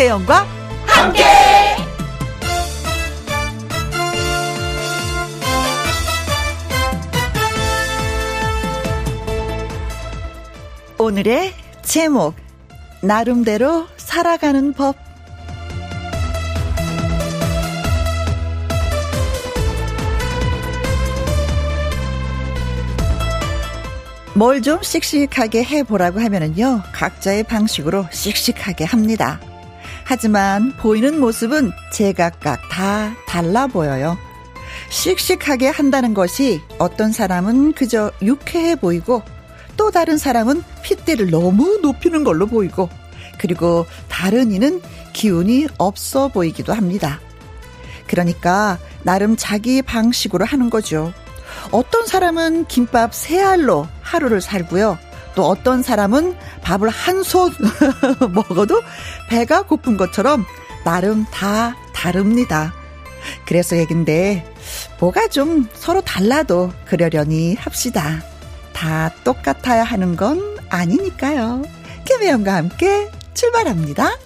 김혜영과 함께. 오늘의 제목 나름대로 살아가는 법 뭘좀 씩씩하게 해보라고 하면은요, 각자의 방식으로 씩씩하게 합니다. 하지만 보이는 모습은 제각각 다 달라 보여요. 씩씩하게 한다는 것이 어떤 사람은 그저 유쾌해 보이고 또 다른 사람은 핏대를 너무 높이는 걸로 보이고 그리고 다른 이는 기운이 없어 보이기도 합니다. 그러니까 나름 자기 방식으로 하는 거죠. 어떤 사람은 김밥 세 알로 하루를 살고요. 또 어떤 사람은 밥을 한손 먹어도 배가 고픈 것처럼 나름 다 다릅니다. 그래서 얘긴데 뭐가 좀 서로 달라도 그러려니 합시다. 다 똑같아야 하는 건 아니니까요. 김혜영과 함께 출발합니다.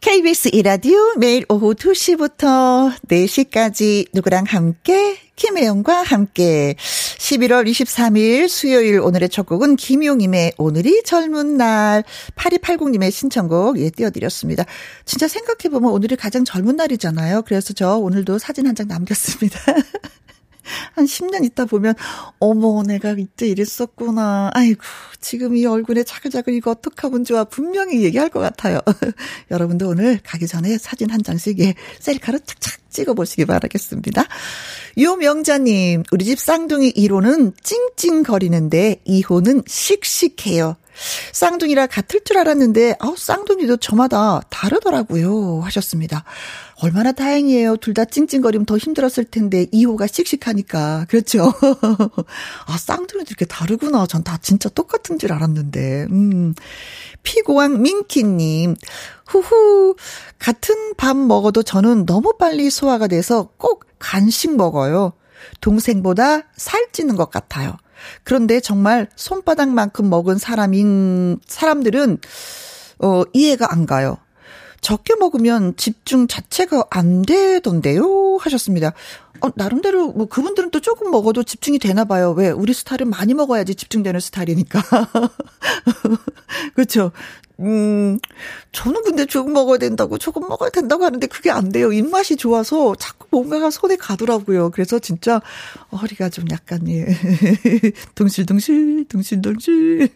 KBS 이라디오 매일 오후 2시부터 4시까지 누구랑 함께 김혜영과 함께 11월 23일 수요일 오늘의 첫 곡은 김용임의 오늘이 젊은 날 8280님의 신청곡 예 띄워드렸습니다. 진짜 생각해보면 오늘이 가장 젊은 날이잖아요. 그래서 저 오늘도 사진 한 장 남겼습니다. 한 10년 있다 보면, 어머, 내가 이때 이랬었구나. 아이고, 지금 이 얼굴에 차글차글 이거 어떡하면 좋아. 분명히 얘기할 것 같아요. 여러분도 오늘 가기 전에 사진 한 장씩, 예, 셀카로 착착 찍어보시기 바라겠습니다. 요명자님, 우리 집 쌍둥이 1호는 찡찡거리는데 2호는 씩씩해요. 쌍둥이라 같을 줄 알았는데, 아우, 쌍둥이도 저마다 다르더라고요. 하셨습니다. 얼마나 다행이에요. 둘 다 찡찡거리면 더 힘들었을 텐데 2호가 씩씩하니까. 그렇죠. 아, 쌍둥이도 이렇게 다르구나. 전 다 진짜 똑같은 줄 알았는데. 음. 피고왕 민키님. 후후. 같은 밥 먹어도 저는 너무 빨리 소화가 돼서 꼭 간식 먹어요. 동생보다 살찌는 것 같아요. 그런데 정말 손바닥만큼 먹은 사람인, 사람들은, 어, 이해가 안 가요. 적게 먹으면 집중 자체가 안 되던데요? 하셨습니다. 어, 나름대로 뭐 그분들은 또 조금 먹어도 집중이 되나 봐요. 왜? 우리 스타일은 많이 먹어야지 집중되는 스타일이니까. 그렇죠. 음, 저는 근데 조금 먹어야 된다고, 조금 먹어야 된다고 하는데 그게 안 돼요. 입맛이 좋아서 자꾸 뭔가가 손에 가더라고요. 그래서 진짜 허리가 좀 약간, 예. 둥실둥실, 둥실둥실.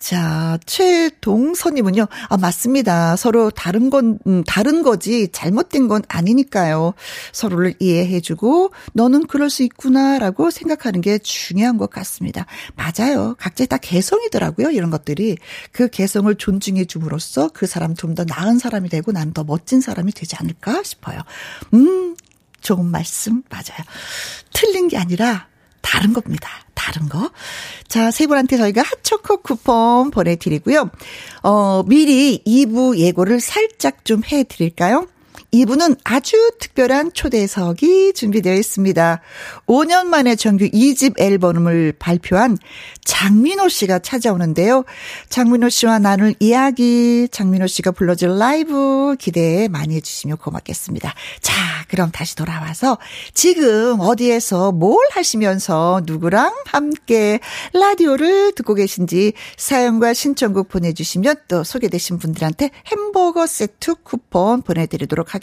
자, 최동선님은요, 아, 맞습니다. 서로 다른 건, 음, 다른 거지, 잘못된 건 아니니까요. 서로를 이해해주고, 너는 그럴 수 있구나라고 생각하는 게 중요한 것 같습니다. 맞아요. 각자의 다 개성이더라고요. 이런 것들이. 그 개성을 존중해 줌으로써 그 사람 좀 더 나은 사람이 되고, 난 더 멋진 사람이 되지 않을까 싶어요. 음, 좋은 말씀, 맞아요. 틀린 게 아니라, 다른 겁니다. 다른 거. 자, 세 분한테 저희가 핫초코 쿠폰 보내드리고요. 어, 미리 2부 예고를 살짝 좀 해드릴까요? 이분은 아주 특별한 초대석이 준비되어 있습니다. 5년 만에 정규 2집 앨범을 발표한 장민호 씨가 찾아오는데요. 장민호 씨와 나눌 이야기, 장민호 씨가 불러줄 라이브 기대 많이 해주시면 고맙겠습니다. 자, 그럼 다시 돌아와서 지금 어디에서 뭘 하시면서 누구랑 함께 라디오를 듣고 계신지 사연과 신청곡 보내주시면 또 소개되신 분들한테 햄버거 세트 쿠폰 보내드리도록 하겠습니다.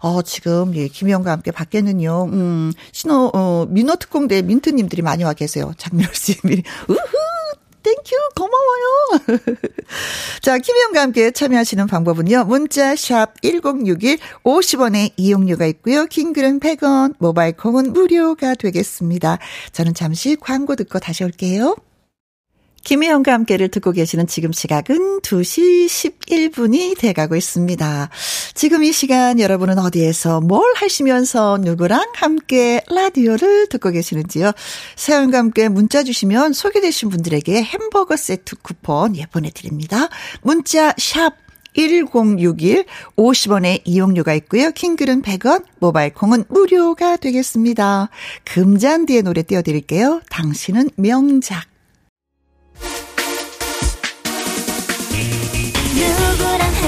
어, 지금, 예, 김혜영과 함께 밖에는요, 음, 신호, 어, 민호 특공대 민트님들이 많이 와 계세요. 장민호 씨. 우후! Thank you 고마워요. 자, 김혜영과 함께 참여하시는 방법은요. 문자 샵 1061 50원의 이용료가 있고요. 킹글은 100원, 모바일 콩은 무료가 되겠습니다. 저는 잠시 광고 듣고 다시 올게요. 김혜영과 함께를 듣고 계시는 지금 시각은 2시 11분이 돼가고 있습니다. 지금 이 시간 여러분은 어디에서 뭘 하시면서 누구랑 함께 라디오를 듣고 계시는지요? 사연과 함께 문자 주시면 소개되신 분들에게 햄버거 세트 쿠폰 예 보내드립니다. 문자 샵 1061, 50원의 이용료가 있고요. 킹글은 100원, 모바일 콩은 무료가 되겠습니다. 금잔디의 노래 띄워드릴게요. 당신은 명작.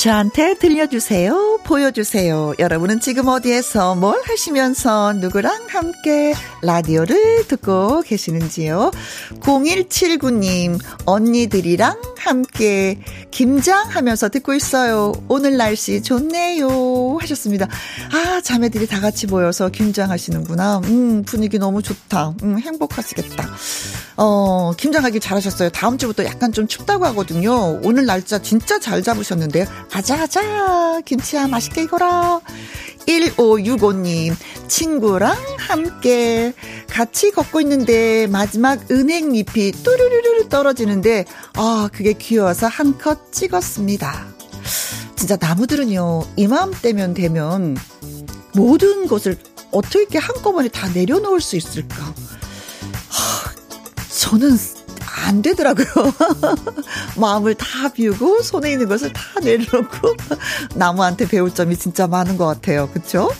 저한테 들려주세요. 보여주세요. 여러분은 지금 어디에서 뭘 하시면서 누구랑 함께 라디오를 듣고 계시는지요? 0179님, 언니들이랑 함께 김장하면서 듣고 있어요. 오늘 날씨 좋네요. 하셨습니다. 아, 자매들이 다 같이 모여서 김장하시는구나. 음, 분위기 너무 좋다. 음, 행복하시겠다. 어, 김장하기 잘하셨어요. 다음 주부터 약간 좀 춥다고 하거든요. 오늘 날짜 진짜 잘 잡으셨는데요. 가자. 김치야, 맛있게 익어라. 1565님, 친구랑 함께 같이 걷고 있는데 마지막 은행 잎이 뚜루루루 떨어지는데, 아, 그게 귀여워서 한 컷 찍었습니다. 진짜 나무들은요, 이맘때면 되면 모든 것을 어떻게 한꺼번에 다 내려놓을 수 있을까? 하, 저는 안 되더라고요. 마음을 다 비우고 손에 있는 것을 다 내려놓고 나무한테 배울 점이 진짜 많은 것 같아요. 그쵸?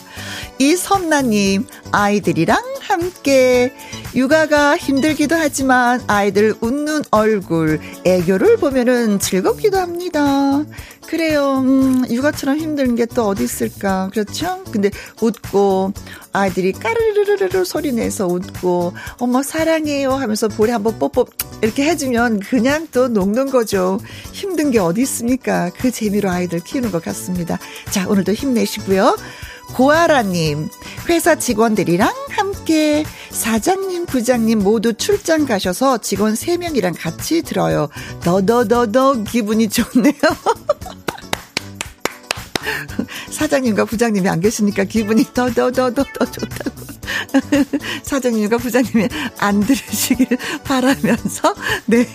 이선나님, 아이들이랑 함께 육아가 힘들기도 하지만 아이들 웃는 얼굴, 애교를 보면은 즐겁기도 합니다. 그래요. 음, 육아처럼 힘든 게 또 어디 있을까. 그렇죠? 근데 웃고 아이들이 까르르르르 소리 내서 웃고 엄마 사랑해요 하면서 볼에 한번 뽀뽀 이렇게 해주면 그냥 또 녹는 거죠. 힘든 게 어디 있습니까? 그 재미로 아이들 키우는 것 같습니다. 자, 오늘도 힘내시고요. 고아라님, 회사 직원들이랑 함께 사장님, 부장님 모두 출장 가셔서 직원 3명이랑 같이 들어요. 너너너너 기분이 좋네요. 사장님과 부장님이 안 계시니까 기분이 더, 더, 더, 더, 더 좋다고. 사장님과 부장님이 안 들으시길 바라면서, 네.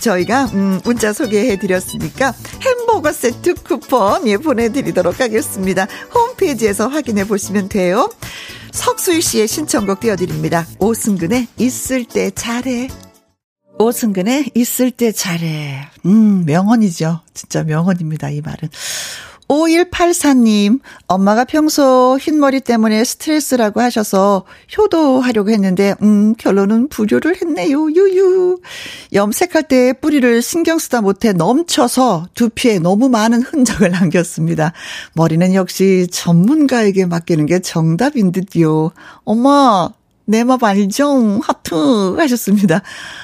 저희가, 음, 문자 소개해 드렸으니까 햄버거 세트 쿠폰, 예, 보내드리도록 하겠습니다. 홈페이지에서 확인해 보시면 돼요. 석수희 씨의 신청곡 띄워드립니다. 오승근의 있을 때 잘해. 오승근의 있을 때 잘해. 음, 명언이죠. 진짜 명언입니다. 이 말은. 5184님, 엄마가 평소 흰머리 때문에 스트레스라고 하셔서 효도하려고 했는데, 음, 결론은 불효를 했네요. 유유. 염색할 때 뿌리를 신경 쓰다 못해 넘쳐서 두피에 너무 많은 흔적을 남겼습니다. 머리는 역시 전문가에게 맡기는 게 정답인 듯요. 엄마, 내맘 알죠? 하트 하셨습니다.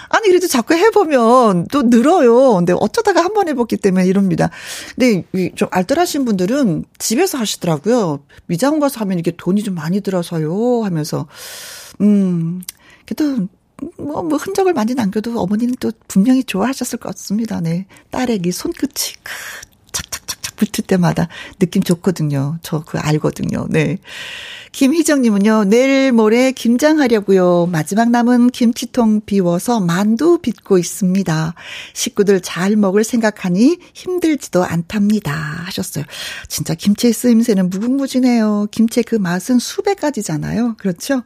아니 그래도 자꾸 해보면 또 늘어요. 근데 어쩌다가 한 번 해봤기 때문에 이럽니다. 근데 좀 알뜰하신 분들은 집에서 하시더라고요. 미장원 가서 하면 이게 돈이 좀 많이 들어서요 하면서 음 그래도 뭐, 뭐, 흔적을 많이 남겨도 어머니는 또 분명히 좋아하셨을 것 같습니다. 네. 이 손끝이, 붙을 때마다 느낌 좋거든요. 저 그 알거든요. 네. 김희정님은요, 내일 모레 김장하려고요. 마지막 남은 김치통 비워서 만두 빚고 있습니다. 식구들 잘 먹을 생각하니 힘들지도 않답니다. 하셨어요. 진짜 김치의 쓰임새는 무궁무진해요. 김치의 그 맛은 수백 가지잖아요. 그렇죠?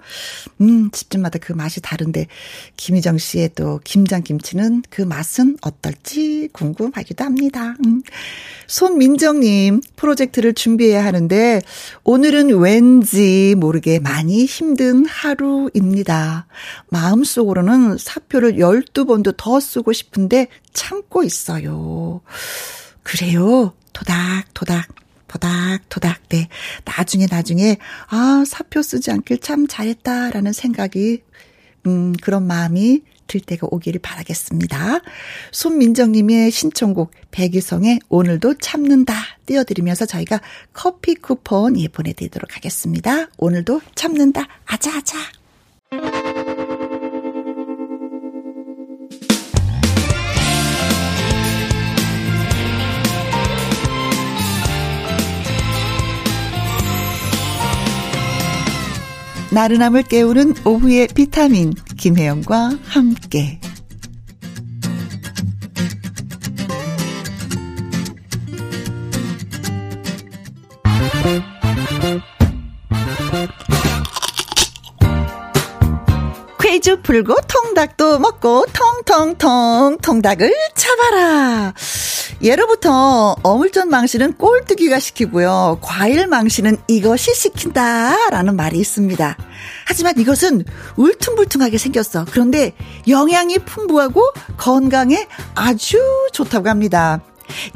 음, 집집마다 그 맛이 다른데, 김희정 씨의 또 김장김치는 그 맛은 어떨지 궁금하기도 합니다. 음. 손민 정님, 프로젝트를 준비해야 하는데, 오늘은 왠지 모르게 많이 힘든 하루입니다. 마음속으로는 사표를 12번도 더 쓰고 싶은데 참고 있어요. 그래요. 토닥토닥. 토닥토닥, 네. 나중에, 나중에, 아, 사표 쓰지 않길 참 잘했다라는 생각이, 음, 그런 마음이 들 때가 오기를 바라겠습니다. 손민정님의 신청곡 백유성의 오늘도 참는다 띄워드리면서 저희가 커피 쿠폰 예 보내드리도록 하겠습니다. 오늘도 참는다 아자아자. 나른함을 깨우는 오후의 비타민 김혜영과 함께 퀴즈 풀고 통닭도 먹고 통통통 통닭을 잡아라. 예로부터 어물전 망신은 꼴뚜기가 시키고요. 과일 망신은 이것이 시킨다라는 말이 있습니다. 하지만 이것은 울퉁불퉁하게 생겼어. 그런데 영양이 풍부하고 건강에 아주 좋다고 합니다.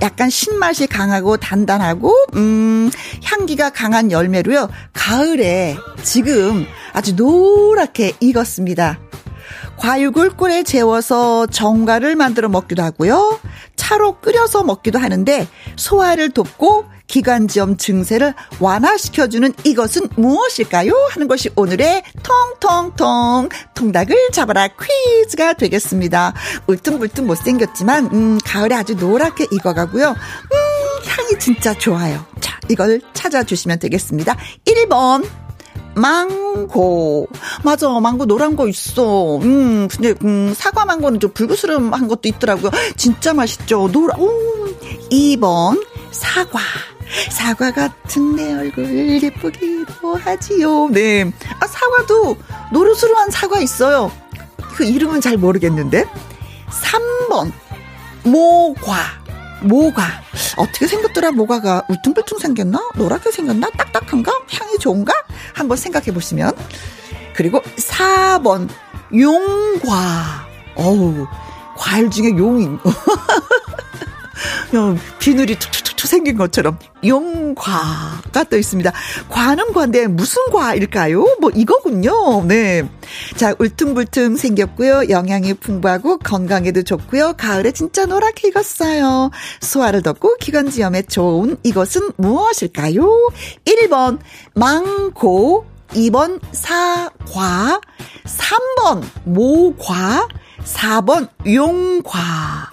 약간 신맛이 강하고 단단하고, 음, 향기가 강한 열매로요. 가을에 지금 아주 노랗게 익었습니다. 과육을 꿀에 재워서 정가를 만들어 먹기도 하고요. 차로 끓여서 먹기도 하는데 소화를 돕고 기관지염 증세를 완화시켜주는 이것은 무엇일까요? 하는 것이 오늘의 통통통 통닭을 잡아라 퀴즈가 되겠습니다. 울퉁불퉁 못생겼지만 음, 가을에 아주 노랗게 익어가고요. 음, 향이 진짜 좋아요. 자, 이걸 찾아주시면 되겠습니다. 1번 망고. 맞아, 망고 노란 거 있어. 음, 근데, 음, 사과 망고는 좀 불그스름한 것도 있더라고요. 진짜 맛있죠. 노라, 오. 2번, 사과. 사과 같은 내 얼굴 예쁘기도 하지요. 네. 아, 사과도 노르스름한 사과 있어요. 그 이름은 잘 모르겠는데. 3번, 모과. 모가 어떻게 생겼더라? 모가가 울퉁불퉁 생겼나? 노랗게 생겼나? 딱딱한가? 향이 좋은가? 한번 생각해 보시면. 그리고 4번. 용과. 어우 과일 중에 용인. 비늘이 툭툭 툭툭 생긴 것처럼 용과가 또 있습니다. 과는 과인데 무슨 과일까요? 뭐 이거군요. 네. 자, 울퉁불퉁 생겼고요. 영양이 풍부하고 건강에도 좋고요. 가을에 진짜 노랗게 익었어요. 소화를 덮고 기관지염에 좋은 이것은 무엇일까요? 1번 망고 2번 사과 3번 모과 4번 용과.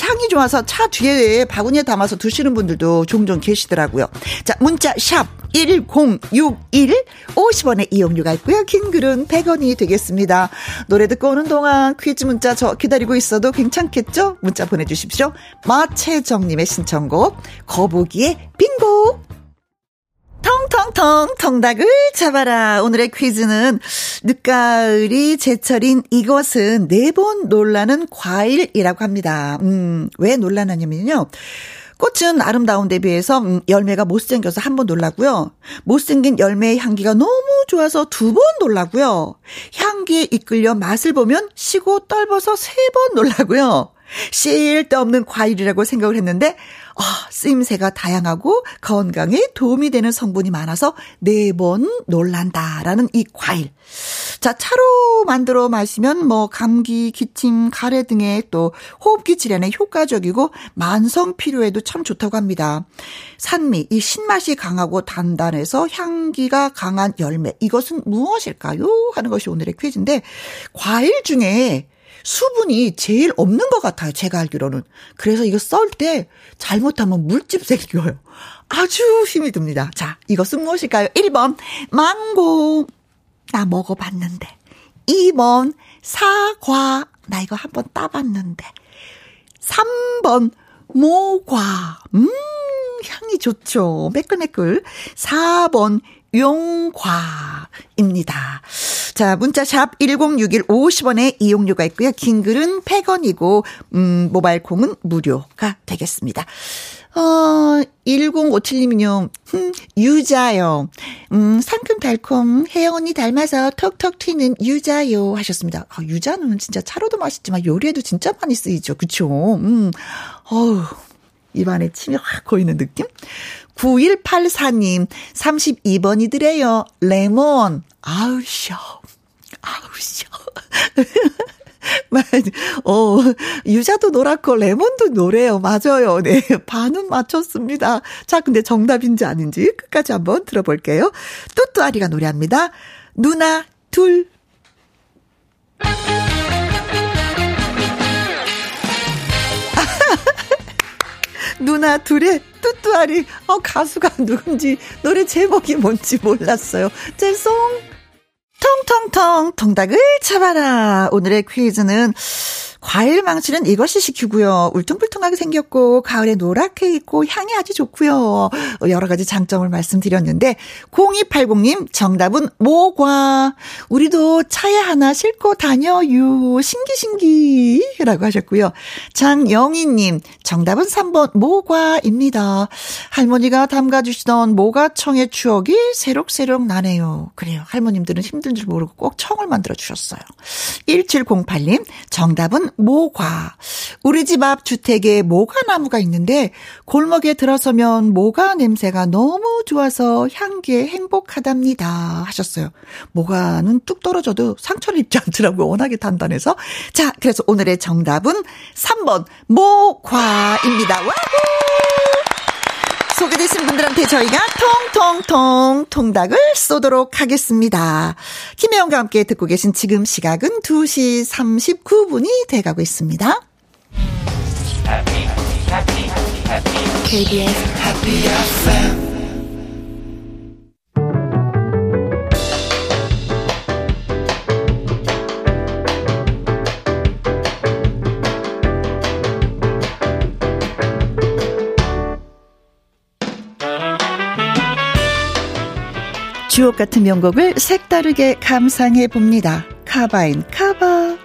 향이 좋아서 차 뒤에 바구니에 담아서 드시는 분들도 종종 계시더라고요. 자, 문자 샵 1061, 50원의 이용료가 있고요. 긴 글은 100원이 되겠습니다. 노래 듣고 오는 동안 퀴즈 문자 저 기다리고 있어도 괜찮겠죠? 문자 보내주십시오. 마채정님의 신청곡, 거북이의 빙고. 텅텅텅 통닭을 잡아라. 오늘의 퀴즈는 늦가을이 제철인 이것은 네번 놀라는 과일이라고 합니다. 음, 왜 놀라느냐면요. 꽃은 아름다운 데 비해서 음, 열매가 못생겨서 한 번 놀라고요. 못생긴 열매의 향기가 너무 좋아서 두 번 놀라고요. 향기에 이끌려 맛을 보면 시고 떨어서 세 번 놀라고요. 쓸데없는 과일이라고 생각을 했는데 아, 쓰임새가 다양하고 건강에 도움이 되는 성분이 많아서 네 번 놀란다라는 이 과일. 자, 차로 만들어 마시면 뭐 감기, 기침, 가래 등의 또 호흡기 질환에 효과적이고 만성 피로에도 참 좋다고 합니다. 산미, 이 신맛이 강하고 단단해서 향기가 강한 열매. 이것은 무엇일까요? 하는 것이 오늘의 퀴즈인데 과일 중에 수분이 제일 없는 것 같아요. 제가 알기로는. 그래서 이거 썰 때 잘못하면 물집 생겨요. 아주 힘이 듭니다. 자, 이것은 무엇일까요? 1번, 망고. 나 먹어봤는데. 2번, 사과. 나 이거 한번 따봤는데. 3번, 모과. 음, 향이 좋죠. 매끌매끌. 4번, 용과입니다. 자, 문자 샵 1061 50원에 이용료가 있고요. 긴 글은 100원이고, 음, 모바일 콩은 무료가 되겠습니다. 어, 1057님은요, 음, 유자요. 음, 상큼달콤, 혜영 언니 닮아서 톡톡 튀는 유자요. 하셨습니다. 아, 유자는 진짜 차로도 맛있지만 요리에도 진짜 많이 쓰이죠. 그쵸? 음, 어우. 입안에 침이 확 고이는 느낌? 9184님, 32번이더래요. 레몬. 아우, 쇼. 아우, 쇼. 어, 유자도 노랗고 레몬도 노래요. 맞아요. 네. 반은 맞췄습니다. 자, 근데 정답인지 아닌지 끝까지 한번 들어볼게요. 뚜뚜아리가 노래합니다. 누나 둘. 누나 둘의 뚜뚜아리, 어, 가수가 누군지, 노래 제목이 뭔지 몰랐어요. 죄송. 통통통, 통닭을 잡아라. 오늘의 퀴즈는 과일 망치는 이것이 시키고요. 울퉁불퉁하게 생겼고 가을에 노랗게 있고 향이 아주 좋고요. 여러 가지 장점을 말씀드렸는데 0280님 정답은 모과. 우리도 차에 하나 싣고 다녀요. 신기신기라고 하셨고요. 장영희님 정답은 3번 모과입니다. 할머니가 담가주시던 모과청의 추억이 새록새록 나네요. 그래요. 할머님들은 힘든 줄 모르고 꼭 청을 만들어 주셨어요. 1708님 정답은 모과. 우리 집 앞 주택에 모과 나무가 있는데 골목에 들어서면 모과 냄새가 너무 좋아서 향기에 행복하답니다. 하셨어요. 모과는 뚝 떨어져도 상처를 입지 않더라고요. 워낙에 단단해서. 자, 그래서 오늘의 정답은 3번 모과입니다. 와우! 소개되신 분들한테 저희가 통통통 통닭을 쏘도록 하겠습니다. 김혜영과 함께 듣고 계신 지금 시각은 2시 39분이 돼가고 있습니다. KBS Happy FM 주옥 같은 명곡을 색다르게 감상해 봅니다. 카바인 카바.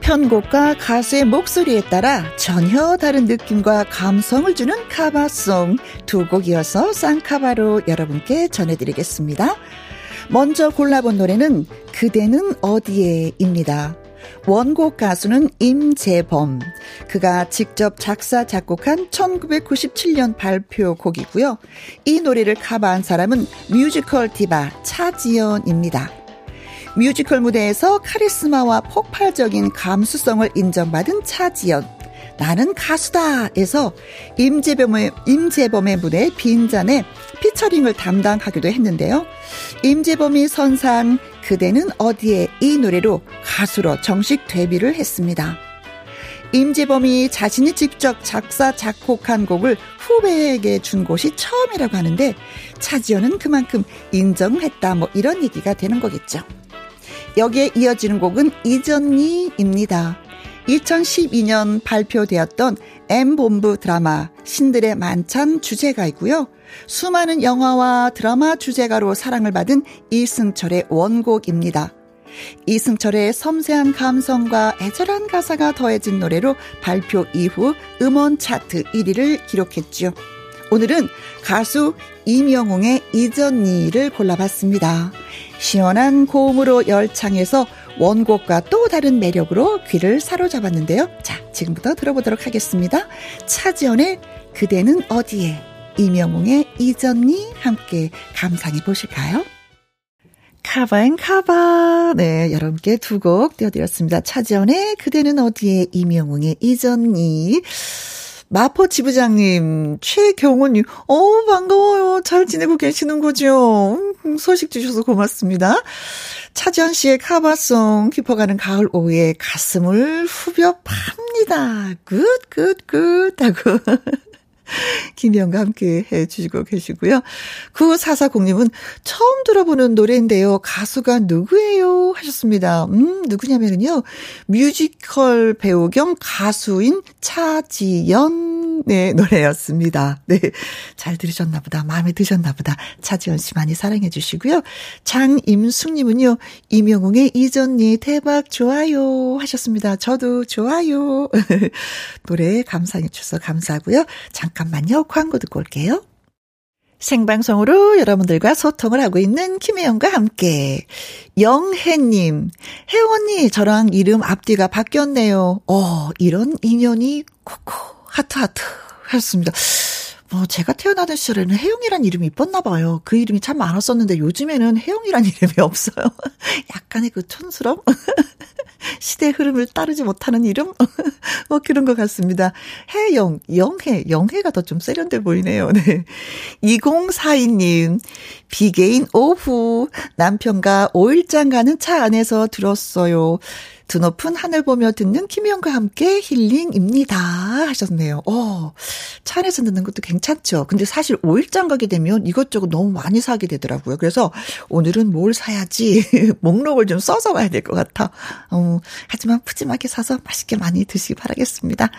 편곡과 가수의 목소리에 따라 전혀 다른 느낌과 감성을 주는 카바송 두 곡 이어서 쌍카바로 여러분께 전해드리겠습니다. 먼저 골라본 노래는 그대는 어디에입니다. 원곡 가수는 임재범. 그가 직접 작사, 작곡한 1997년 발표 곡이고요. 이 노래를 커버한 사람은 뮤지컬 디바 차지연입니다. 뮤지컬 무대에서 카리스마와 폭발적인 감수성을 인정받은 차지연. 나는 가수다 에서 임재범의, 임재범의 무대 빈잔에 피처링을 담당하기도 했는데요. 임재범이 선사한 그대는 어디에 이 노래로 가수로 정식 데뷔를 했습니다. 임재범이 자신이 직접 작사, 작곡한 곡을 후배에게 준 곳이 처음이라고 하는데 차지연은 그만큼 인정했다 뭐 이런 얘기가 되는 거겠죠. 여기에 이어지는 곡은 이전니입니다. 2012년 발표되었던 M본부 드라마 신들의 만찬 주제가이고요. 수많은 영화와 드라마 주제가로 사랑을 받은 이승철의 원곡입니다. 이승철의 섬세한 감성과 애절한 가사가 더해진 노래로 발표 이후 음원 차트 1위를 기록했죠. 오늘은 가수 임영웅의 이전 니를 골라봤습니다. 시원한 고음으로 열창해서 원곡과 또 다른 매력으로 귀를 사로잡았는데요. 자, 지금부터 들어보도록 하겠습니다. 차지연의 그대는 어디에? 임영웅의 잊었니 함께 감상해 보실까요? cover and cover. 네, 여러분께 두 곡 띄워드렸습니다. 차지연의 그대는 어디에? 임영웅의 잊었니. 마포 지부장님, 최경호님, 어 반가워요. 잘 지내고 계시는 거죠? 음, 소식 주셔서 고맙습니다. 차지연 씨의 커버송 깊어가는 가을 오후에 가슴을 후벼 팝니다. good, good, good 하고. 김희영과 함께 해주시고 계시고요. 9440님은 처음 들어보는 노래인데요. 가수가 누구예요? 하셨습니다. 음, 누구냐면요. 뮤지컬 배우 겸 가수인 차지연 네, 노래였습니다. 네. 잘 들으셨나 보다. 마음에 드셨나 보다. 차지연 씨 많이 사랑해 주시고요. 장임숙님은요. 이명웅의 이전니 대박 좋아요 하셨습니다. 저도 좋아요. 노래 감상해 주셔서 감사하고요. 잠깐 만요. 광고 듣고 올게요. 생방송으로 여러분들과 소통을 하고 있는 김혜영과 함께. 영혜님, 혜원이 저랑 이름 앞뒤가 바뀌었네요. 어, 이런 인연이 코코. 하트 하트 하셨습니다. 뭐 제가 태어나던 시절에는 혜영이란 이름이 있었나 봐요. 그 이름이 참 많았었는데 요즘에는 혜영이란 이름이 없어요. 약간의 그 촌스러움? 시대 흐름을 따르지 못하는 이름? 뭐 그런 것 같습니다. 혜영, 영혜, 영혜가 더 좀 세련돼 보이네요. 네. 2042님, 비개인 오후 남편과 5일장 가는 차 안에서 들었어요. 드높은 하늘 보며 듣는 김희영과 함께 힐링입니다. 하셨네요. 어, 차 안에서 듣는 것도 괜찮죠. 근데 사실 5일장 가게 되면 이것저것 너무 많이 사게 되더라고요. 그래서 오늘은 뭘 사야지 목록을 좀 써서 와야 될 것 같아. 어, 하지만 푸짐하게 사서 맛있게 많이 드시기 바라겠습니다.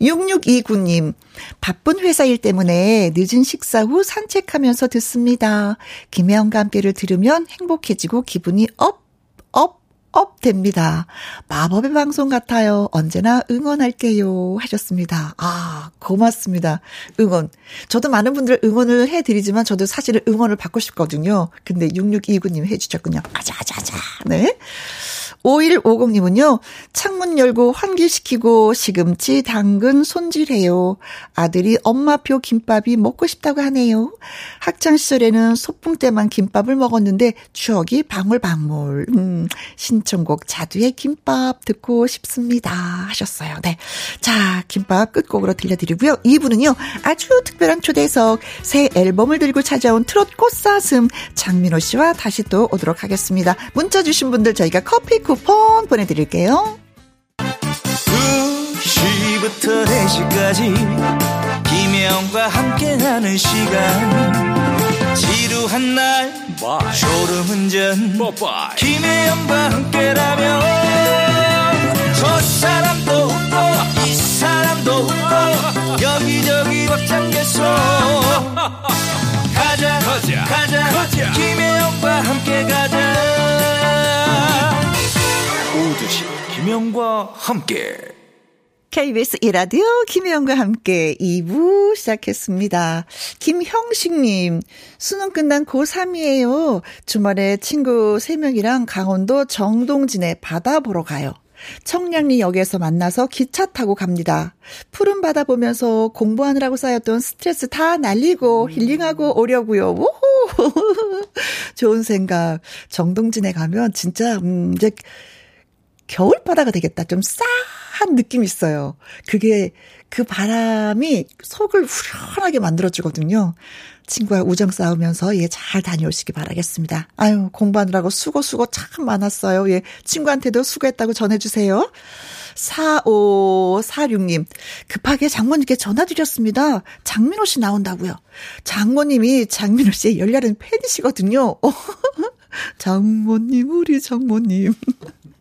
6629님, 바쁜 회사 일 때문에 늦은 식사 후 산책하면서 듣습니다. 김혜영과 함께를 들으면 행복해지고 기분이 up, up, up 됩니다. 마법의 방송 같아요. 언제나 응원할게요. 하셨습니다. 아, 고맙습니다. 응원. 저도 많은 분들 응원을 해드리지만 저도 사실은 응원을 받고 싶거든요. 근데 6629님 해주셨군요. 아자아자아자. 네. 5150님은요, 창문 열고 환기시키고 시금치, 당근 손질해요. 아들이 엄마표 김밥이 먹고 싶다고 하네요. 학창시절에는 소풍 때만 김밥을 먹었는데 추억이 방울방울. 음, 신청곡 자두의 김밥 듣고 싶습니다. 하셨어요. 네. 자, 김밥 끝곡으로 들려드리고요. 2부는요, 아주 특별한 초대석, 새 앨범을 들고 찾아온 트롯 꽃사슴 장민호 씨와 다시 또 오도록 하겠습니다. 문자 주신 분들 저희가 커피 쿠폰 보내드릴게요. 2시부터 4시까지 김혜영과 함께하는 시간. 지루한 날 졸음운전. 김혜영과 함께라면 저 사람도 웃고 이 사람도 웃고 여기저기 벅장개소 가자 가자. 가자, 가자. 김혜영과 함께 가자 김혜영과 함께 KBS 이라디오 김혜영과 함께 2부 시작했습니다. 김형식님, 수능 끝난 고3이에요. 주말에 친구 3명이랑 강원도 정동진에 바다 보러 가요. 청량리역에서 만나서 기차 타고 갑니다. 푸른 바다 보면서 공부하느라고 쌓였던 스트레스 다 날리고 힐링하고 오려고요. 우후. 좋은 생각. 정동진에 가면 진짜 음 이제 겨울 바다가 되겠다. 좀 싸한 느낌이 있어요. 그게 그 바람이 속을 후련하게 만들어주거든요. 친구와 우정 쌓으면서 예, 잘 다녀오시기 바라겠습니다. 아유, 공부하느라고 수고 수고 참 많았어요. 예, 친구한테도 수고했다고 전해주세요. 4546님, 급하게 장모님께 전화드렸습니다. 장민호 씨 나온다고요. 장모님이 장민호 씨의 열렬한 팬이시거든요. 장모님, 우리 장모님.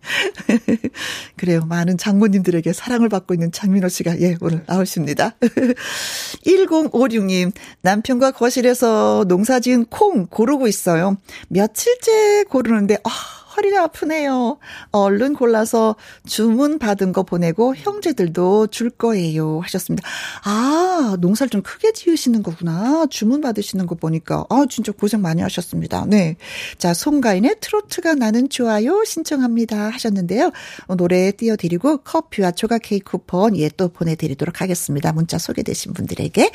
그래요. 많은 장모님들에게 사랑을 받고 있는 장민호 씨가, 예, 오늘 나오십니다. 1056님, 남편과 거실에서 농사 지은 콩 고르고 있어요. 며칠째 고르는데, 아, 허리가 아프네요. 얼른 골라서 주문 받은 거 보내고 형제들도 줄 거예요. 하셨습니다. 아, 농사를 좀 크게 지으시는 거구나. 주문 받으시는 거 보니까. 아, 진짜 고생 많이 하셨습니다. 네. 자, 송가인의 트로트가 나는 좋아요 신청합니다. 하셨는데요. 노래 띄워드리고 커피와 초각 케이크 쿠폰 예, 또 보내드리도록 하겠습니다. 문자 소개되신 분들에게.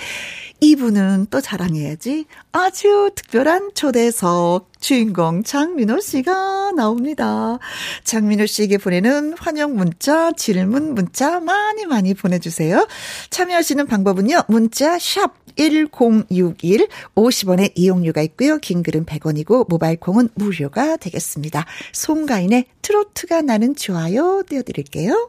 이분은 또 자랑해야지. 아주 특별한 초대석. 주인공 장민호 씨가 나옵니다. 장민호 씨에게 보내는 환영 문자, 질문 문자 많이 많이 보내주세요. 참여하시는 방법은요. 문자 샵 1061, 50원의 이용료가 있고요. 긴 글은 100원이고 모바일 콩은 무료가 되겠습니다. 송가인의 트로트가 나는 좋아요 띄워드릴게요.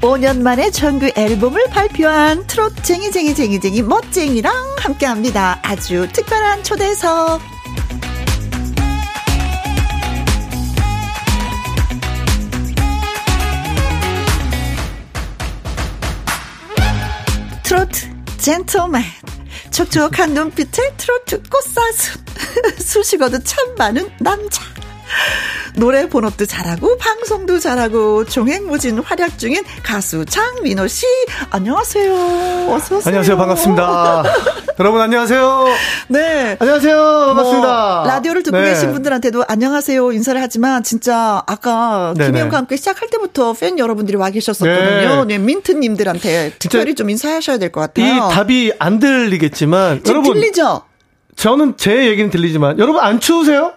5년 만에 정규 앨범을 발표한 트롯 쟁이쟁이쟁이쟁이 멋쟁이랑 함께합니다. 아주 특별한 초대석. 트로트 젠틀맨 촉촉한 눈빛에 트로트 꽃사슴 수식어도 참 많은 남자 노래 본업도 잘하고 방송도 잘하고 종횡무진 활약 중인 가수 장민호 씨 안녕하세요. 어서 오세요. 안녕하세요. 반갑습니다. 여러분 안녕하세요. 네. 안녕하세요. 반갑습니다. 뭐 라디오를 듣고 네. 계신 분들한테도 안녕하세요 인사를 하지만 진짜 아까. 김혜영과 함께 시작할 때부터 팬 여러분들이 와 계셨었거든요. 네, 민트님들한테 특별히 좀 인사하셔야 될것이 같아요. 답이 안 들리겠지만 여러분 들리죠? 저는 제 얘기는 들리지만 여러분 안 추우세요?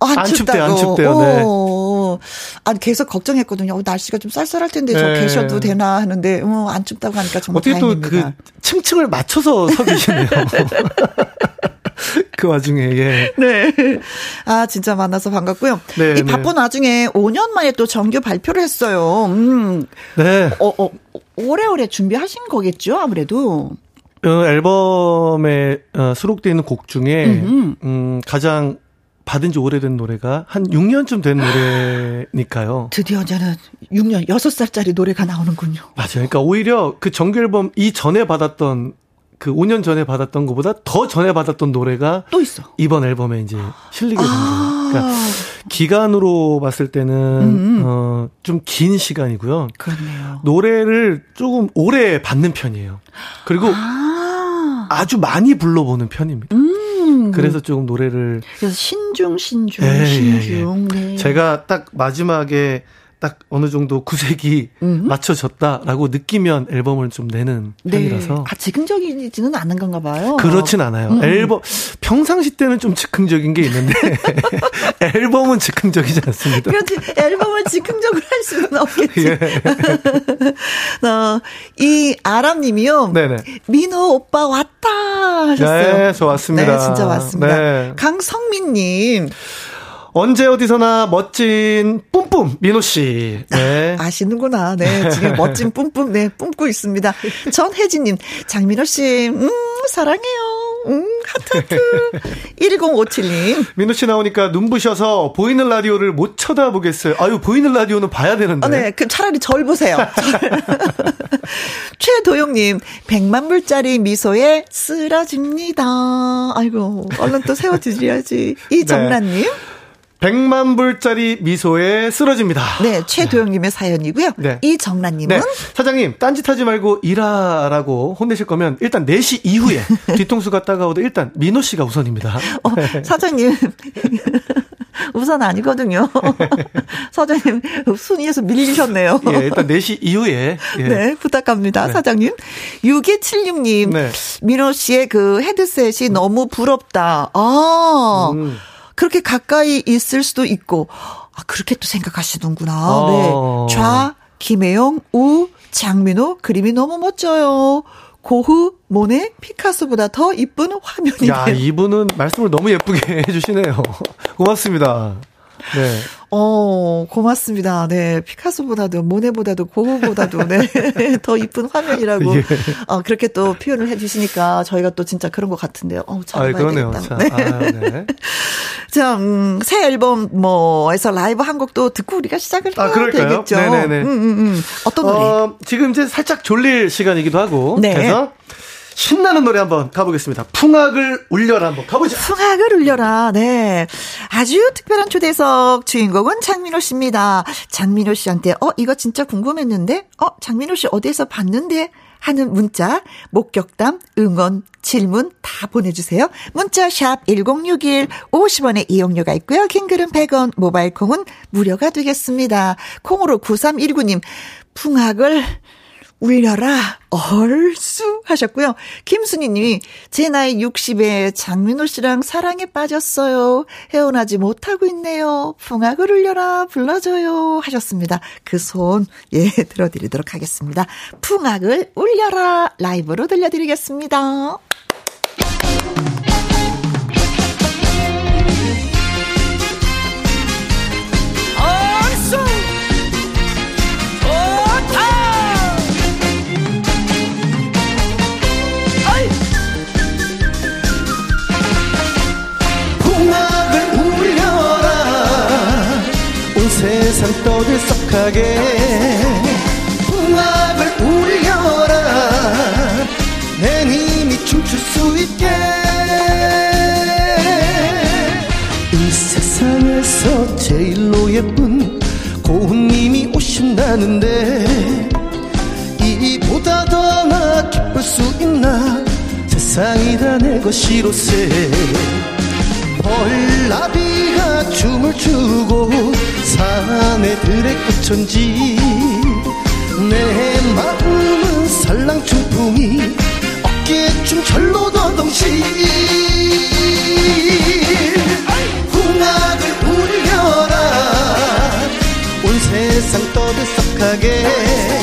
어, 안. 춥대요, 안 춥대요, 네. 오. 아, 계속 걱정했거든요. 어, 날씨가 좀 쌀쌀할 텐데 저 네. 계셔도 되나 하는데 어, 안 춥다고 하니까 정말 어떻게 또. 그 층층을 맞춰서 서 계시네요. 그 와중에 예. 네. 아, 진짜 만나서 반갑고요. 네, 이 네. 바쁜 와중에 5년 만에 또 정규 발표를 했어요. 음. 네. 어, 어, 오래오래 준비하신 거겠죠, 아무래도. 어, 앨범에 어, 수록되어 있는 곡 중에 음흠. 음, 가장 받은 지 오래된 노래가 한 6년쯤 된 노래니까요. 드디어 이제는 6년, 6살짜리 노래가 나오는군요. 맞아요. 그러니까 오히려 그 정규 앨범 이전에 받았던 그 5년 전에 받았던 것보다 더 전에 받았던 노래가 또 있어. 이번 앨범에 이제 실리게 된 거예요. 아, 그러니까 기간으로 봤을 때는 음. 어, 좀 긴 시간이고요. 그렇네요. 노래를 조금 오래 받는 편이에요. 그리고 아, 아주 많이 불러보는 편입니다. 음. 그래서 조금 노래를 그래서 신중, 신중, 예, 예, 신중. 네. 제가 딱 마지막에 딱 어느 정도 구색이 음. 맞춰졌다라고 느끼면 앨범을 좀 내는 편이라서 네. 아, 즉흥적이지는 않은 건가 봐요. 그렇진 않아요. 음, 음. 앨범 평상시 때는 좀 즉흥적인 게 있는데 앨범은 즉흥적이지 않습니다. 그렇지. 앨범을 즉흥적으로 할 수는 없겠지. 예. 어, 이 아람님이요. 네네. 민호 오빠 왔다 하셨어요. 네, 저 왔습니다. 네, 진짜 왔습니다. 네. 강성민님 언제 어디서나 멋진 뿜뿜 민호 씨. 네. 아시는구나. 네, 지금 멋진 뿜뿜 네 뿜고 있습니다. 전혜진님 장민호 씨, 음 사랑해요. 음 하트 하트. 1057님 민호 씨 나오니까 눈부셔서 보이는 라디오를 못 쳐다보겠어요. 아유 보이는 라디오는 봐야 되는데. 어, 네, 그 차라리 절 보세요. 최도영님, 100만 불짜리 미소에 쓰러집니다. 아이고, 얼른 또 세워드려야지. 이정란님, 100만 불짜리 미소에 쓰러집니다. 네, 최도영님의 사연이고요. 네. 이정란님은, 네. 사장님, 딴짓하지 말고 일하라고 혼내실 거면 일단 4시 이후에 뒤통수가 따가워도 일단 민호 씨가 우선입니다. 어, 사장님, 우선 아니거든요. 사장님, 순위에서 밀리셨네요. 예, 일단 4시 이후에. 예. 네, 부탁합니다, 네. 사장님. 6276님, 네. 민호 씨의 그 헤드셋이 너무 부럽다. 아, 음. 그렇게 가까이 있을 수도 있고, 아, 그렇게 또 생각하시는구나. 어. 네. 좌, 김혜영, 우, 장민호, 그림이 너무 멋져요. 고흐, 모네, 피카소보다 더 이쁜 화면이네요. 야, 이분은 말씀을 너무 예쁘게 해주시네요. 고맙습니다. 네. 어, 고맙습니다. 네. 피카소보다도, 모네보다도, 고흐보다도, 네. 더 이쁜 화면이라고, 예. 어, 그렇게 또 표현을 해주시니까 저희가 또 진짜 그런 것 같은데요. 어, 아, 잘해봐야 그러네요. 네. 아, 네. 자, 음, 새 앨범, 뭐, 에서 라이브 한 곡도 듣고 우리가 시작을 아, 해야 그럴까요? 되겠죠. 네네네. 음, 음, 음. 어떤 노래? 어, 지금 이제 살짝 졸릴 시간이기도 하고. 네. 그래서 신나는 노래 한번 가보겠습니다. 풍악을 울려라 한번 가보죠. 풍악을 울려라. 네. 아주 특별한 초대석 주인공은 장민호 씨입니다. 장민호 씨한테, 어, 이거 진짜 궁금했는데? 어, 장민호 씨 어디에서 봤는데? 하는 문자, 목격담, 응원, 질문 다 보내주세요. 문자 샵 1061, 50원의 이용료가 있고요. 킹글은 100원, 모바일 콩은 무료가 되겠습니다. 콩으로 9319님, 풍악을 울려라, 얼쑤 하셨고요. 김순희 님이 제 나이 60에 장민호 씨랑 사랑에 빠졌어요. 헤어나지 못하고 있네요. 풍악을 울려라, 불러줘요 하셨습니다. 그 손, 예, 들어드리도록 하겠습니다. 풍악을 울려라, 라이브로 들려드리겠습니다. 떠들썩하게 음악을 울려라. 내 힘이 춤출 수 있게. 이 세상에서 제일로 예쁜 고운님이 오신다는데 이보다 더 나 기쁠 수 있나? 세상이 다 내 것이로세 벌나비가 춤을 추고 사내들의 꽃천지. 내 마음은 살랑춤풍이 어깨춤 절로 더덩시 풍악을 울려라 온 세상 떠들썩하게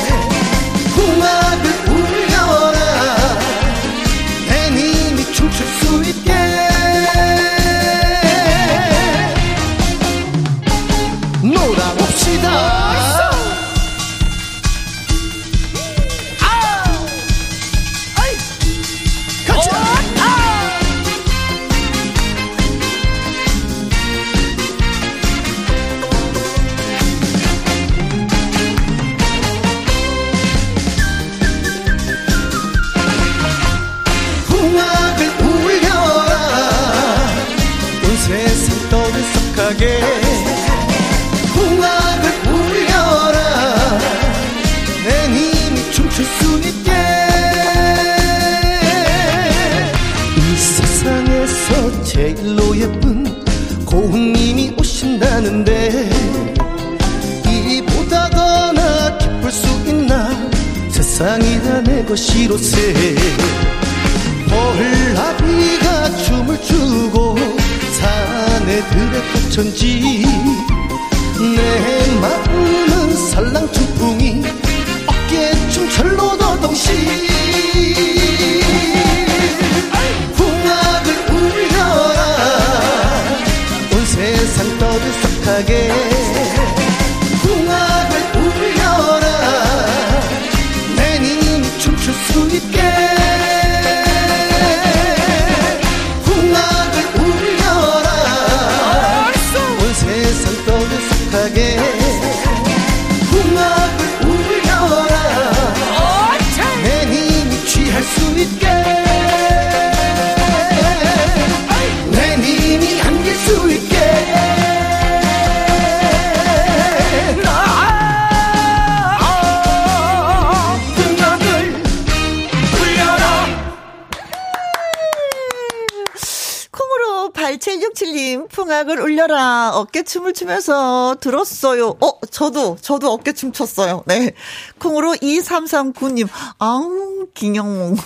8767님, 풍악을 울려라. 어깨춤을 추면서 들었어요. 어, 저도, 저도 어깨춤 췄어요. 네. 콩으로 2339님, 아우, 김영몽.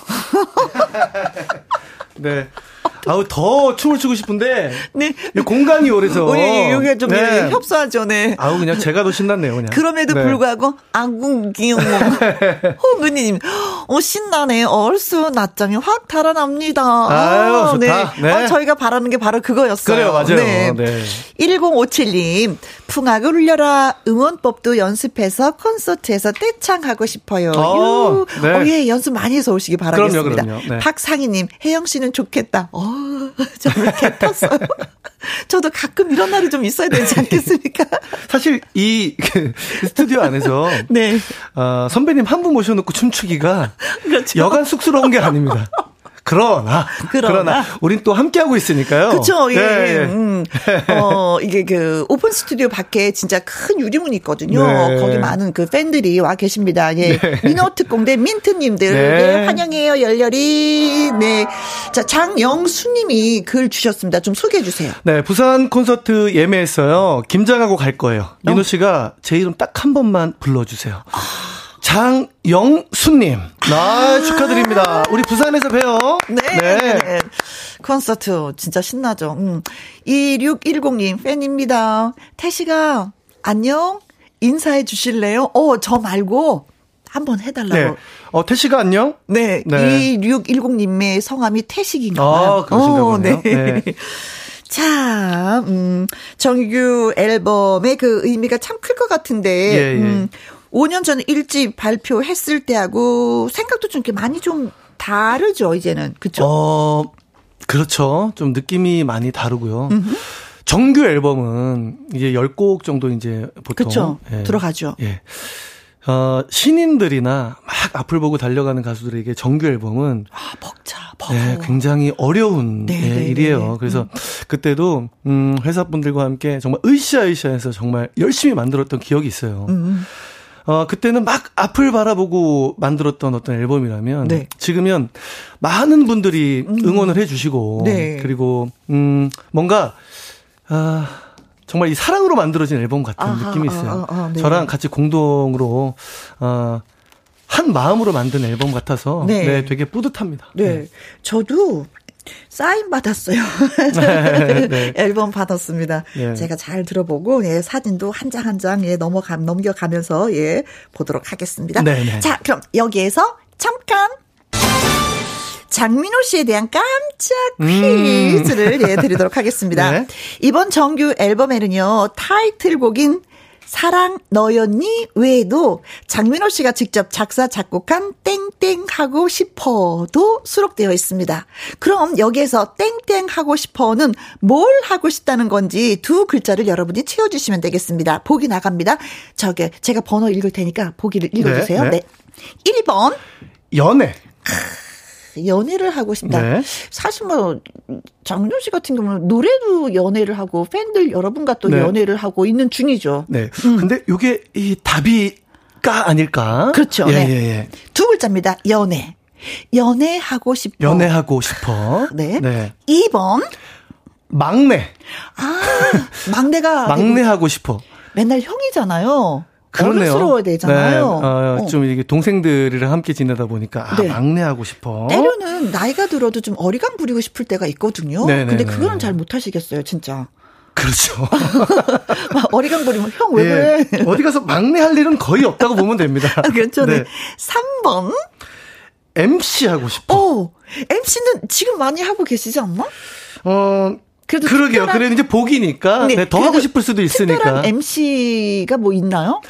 네. 아우 더 춤을 추고 싶은데 네. 이 공간이 오래서 우리 이게 좀 네. 협소하죠, 네. 아우 그냥 제가 더 신났네요 그냥. 그럼에도 네. 불구하고 아궁 기영몽 호근님 어 신나네 얼쑤 낮잠이 확 달아납니다. 아유, 좋다. 네. 아, 저희가 바라는 게 바로 그거였어요. 그래요, 맞아요. 네. 1057님 풍악을 울려라 응원법도 연습해서 콘서트에서 떼창하고 싶어요. 어, 유. 네. 어, 예, 연습 많이 해서 오시기 바라겠습니다. 그럼요, 그럼요. 네. 박상희님 혜영 씨는 좋겠다. 어, 저를 개탔어요. 저도 가끔 이런 날이 좀 있어야 되지 않겠습니까? 사실 이 그, 스튜디오 안에서 네. 어, 선배님 한 분 모셔놓고 춤추기가 그렇죠. 여간 쑥스러운 게 아닙니다. 그러나, 그러나. 그러나, 우린 또 함께하고 있으니까요. 그쵸, 예. 예, 예. 음, 어, 이게 그, 오픈 스튜디오 밖에 진짜 큰 유리문이 있거든요. 네. 거기 많은 그 팬들이 와 계십니다. 예. 네. 민호 특공대 민트님들. 네. 네. 환영해요, 열렬히. 네. 자, 장영수님이 글 주셨습니다. 좀 소개해 주세요. 네, 부산 콘서트 예매했어요. 김장하고 갈 거예요. 민호 씨가 제 이름 딱 한 번만 불러주세요. 장영수님. 아, 축하드립니다. 우리 부산에서 봬요. 네. 네. 콘서트 진짜 신나죠. 음. 2610님 팬입니다. 태시가 안녕 인사해 주실래요? 어, 저 말고 한번 해달라고. 네. 어, 태식아 안녕? 네. 네. 2610님의 성함이 태식인가 봐요. 아, 그러신가 어, 네. 네. 자, 음, 정규 앨범의 그 의미가 참 클 것 같은데, 예, 예. 음, 5년 전에 1집 발표했을 때하고 생각도 좀 이렇게 많이 좀 다르죠, 이제는. 그쵸? 어, 그렇죠. 좀 느낌이 많이 다르고요. 음흠. 정규 앨범은 이제 10곡 정도 이제 보통. 그쵸. 예. 들어가죠. 예. 어, 신인들이나 막 앞을 보고 달려가는 가수들에게 정규 앨범은 아, 벅차, 벅 네, 굉장히 어려운 네, 네, 네 일이에요. 네. 그래서 음. 그때도 음, 회사 분들과 함께 정말 으쌰으쌰해서 정말 열심히 만들었던 기억이 있어요. 음. 어, 그때는 막 앞을 바라보고 만들었던 어떤 앨범이라면 네. 지금은 많은 분들이 음. 응원을 해 주시고 네. 그리고 음, 뭔가 아 정말 이 사랑으로 만들어진 앨범 같은 아하, 느낌이 있어요. 아, 아, 네. 저랑 같이 공동으로 어, 한 마음으로 만든 앨범 같아서 네, 네 되게 뿌듯합니다. 네. 네. 저도 사인 받았어요. 네, 네. 앨범 받았습니다. 네. 제가 잘 들어보고 예, 사진도 한 장 한장 예, 넘어가 넘겨가면서 예, 보도록 하겠습니다. 네, 네. 자, 그럼 여기에서 잠깐 장민호 씨에 대한 깜짝 음. 퀴즈를 음. 예, 드리도록 하겠습니다. 네. 이번 정규 앨범에는요, 타이틀곡인 사랑 너였니 외에도 장민호 씨가 직접 작사 작곡한 땡땡 하고 싶어도 수록되어 있습니다. 그럼 여기에서 땡땡 하고 싶어는 뭘 하고 싶다는 건지 두 글자를 여러분이 채워주시면 되겠습니다. 보기 나갑니다. 저게 제가 번호 읽을 테니까 보기를 읽어주세요. 네. 네. 네. 1번 연애. 연애를 하고 싶다. 네. 사실 뭐 장윤 씨 같은 경우는 노래도 연애를 하고 팬들 여러분과 또 네. 연애를 하고 있는 중이죠. 네. 음. 근데 이게 이 답이가 아닐까? 그렇죠. 예, 네. 예, 예. 두 글자입니다. 연애. 연애하고 싶어. 연애하고 싶어. 네. 네. 2번 막내. 아, 막내가 막내하고 싶어. 맨날 형이잖아요. 그러네요. 어른스러워야 되잖아요. 네, 어, 어. 좀 이게 동생들이랑 함께 지내다 보니까 아, 네. 막내하고 싶어. 때로는 나이가 들어도 좀 어리광 부리고 싶을 때가 있거든요. 네네네. 근데 그거는 잘 못하시겠어요, 진짜. 그렇죠. 어리광 부리면 형왜 네. 그래? 어디 가서 막내 할 일은 거의 없다고 보면 됩니다. 아, 그렇죠. 네. 네. 3번. MC 하고 싶어. 어, MC는 지금 많이 하고 계시지 않나? 어, 그래도 그러게요. 그래 이제 복이니까 네, 네, 더 하고 싶을 수도 있으니까. 특별한 MC가 뭐 있나요?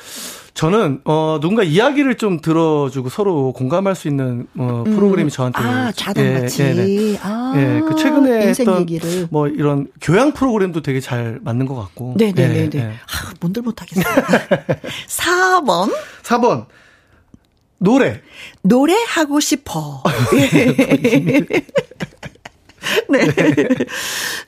저는 어 누군가 이야기를 좀 들어주고 서로 공감할 수 있는 어 음. 프로그램이 저한테 아 자담같이 예, 네. 아, 예, 그 최근에 했던 얘기를. 뭐 이런 교양 프로그램도 되게 잘 맞는 것 같고 네네네 네, 네. 예, 예. 아, 뭔들 못하겠어요 4번 4번 노래 노래 하고 싶어 네.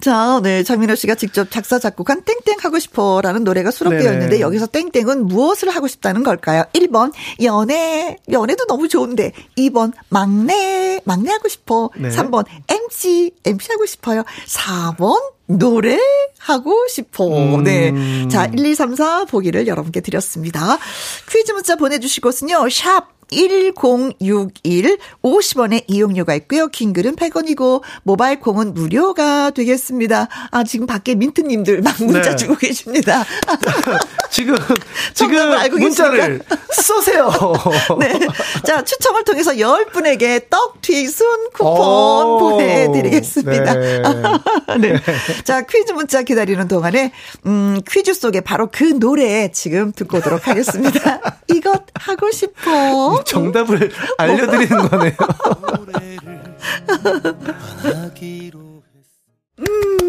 자, 네. 장민호 씨가 직접 작사, 작곡한 땡땡 하고 싶어 라는 노래가 수록되어 있는데 여기서 땡땡은 무엇을 하고 싶다는 걸까요? 1번, 연애. 연애도 너무 좋은데. 2번, 막내. 막내 하고 싶어. 네. 3번, MC. MC 하고 싶어요. 4번, 노래 하고 싶어. 음. 네. 자, 1, 2, 3, 4 보기를 여러분께 드렸습니다. 퀴즈 문자 보내주실 곳은요, 샵 1061 50원의 이용료가 있고요. 킹글은 100원이고 모바일 콩은 무료가 되겠습니다. 아 지금 밖에 민트 님들 막 문자 네. 주고 계십니다. 지금 지금 알고 문자를 쏘세요. 네. 자 추첨을 통해서 10분에게 떡튀순 쿠폰 보내 드리겠습니다. 네. 네. 자 퀴즈 문자 기다리는 동안에 음 퀴즈 속에 바로 그 노래 지금 듣고 오도록 하겠습니다. 이것 하고 싶어. 정답을 알려드리는 거네요. 음,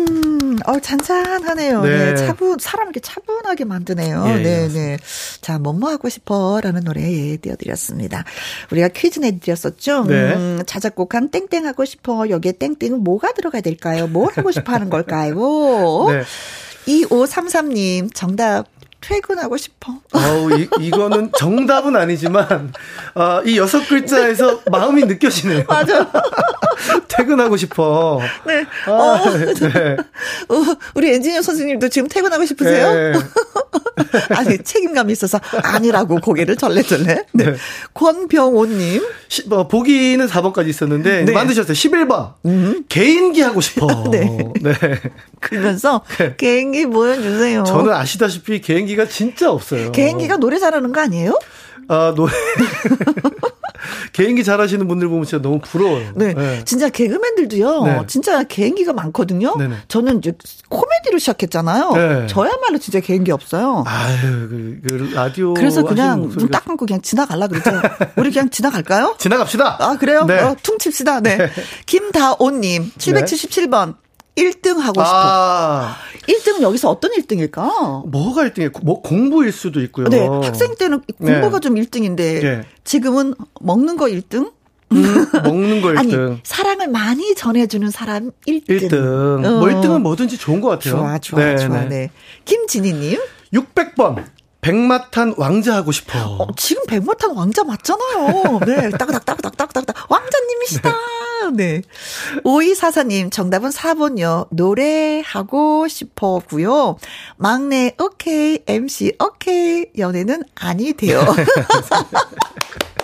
어, 잔잔하네요. 네. 네. 차분, 사람 이렇게 차분하게 만드네요. 예, 네, 예, 네. 자, 뭐뭐 하고 싶어? 라는 노래 예, 띄워드렸습니다. 우리가 퀴즈 내드렸었죠? 네. 음, 자작곡한 땡땡 하고 싶어. 여기에 땡땡은 뭐가 들어가야 될까요? 뭘 하고 싶어 하는 걸까요? 네. 2533님, 정답 퇴근하고 싶어. 어우, 이, 이거는 정답은 아니지만, 어, 이 여섯 글자에서 마음이 느껴지네요. 맞아. 퇴근하고 싶어. 네. 아, 어, 네. 어, 우리 엔지니어 선생님도 지금 퇴근하고 싶으세요? 네. 아니, 책임감이 있어서 아니라고 고개를 절레절레. 네. 네. 권병호님. 시, 뭐, 보기는 4번까지 있었는데, 네. 만드셨어요. 11번. 음. 개인기 하고 싶어. 네. 네. 그러면서, 네. 개인기 보여주세요. 저는 아시다시피 개인기 가 진짜 없어요. 개인기가 노래 잘하는 거 아니에요? 아, 노래. 개인기 잘하시는 분들 보면 진짜 너무 부러워요. 네. 네. 진짜 개그맨들도요. 네. 진짜 개인기가 많거든요. 네네. 저는 이제 코미디로 시작했잖아요. 네. 저야말로 진짜 개인기 없어요. 아유, 그, 그 라디오. 그래서 그냥 눈 딱 감고 그냥 지나갈라 그러죠. 우리 그냥 지나갈까요? 지나갑시다. 아, 그래요? 네. 어, 퉁칩시다. 네. 네. 김다온님, 777번. 1등 하고 싶어. 아. 1등은 여기서 어떤 1등일까? 뭐가 1등이에요? 뭐 공부일 수도 있고요. 네. 학생 때는 공부가 네. 좀 1등인데 네. 지금은 먹는 거 1등? 음, 먹는 거 1등. 아니, 사랑을 많이 전해주는 사람 1등. 1등. 어. 뭐 1등은 뭐든지 좋은 것 같아요. 좋아, 좋아, 네, 좋아. 네. 네. 김진희님. 600번. 백마탄 왕자 하고 싶어. 어, 지금 백마탄 왕자 맞잖아요. 네, 따그닥따그닥따그닥 왕자님이시다. 네. 오이사사님, 정답은 4번요. 노래하고 싶어고요 막내, 오케이. MC, 오케이. 연애는 아니 돼요.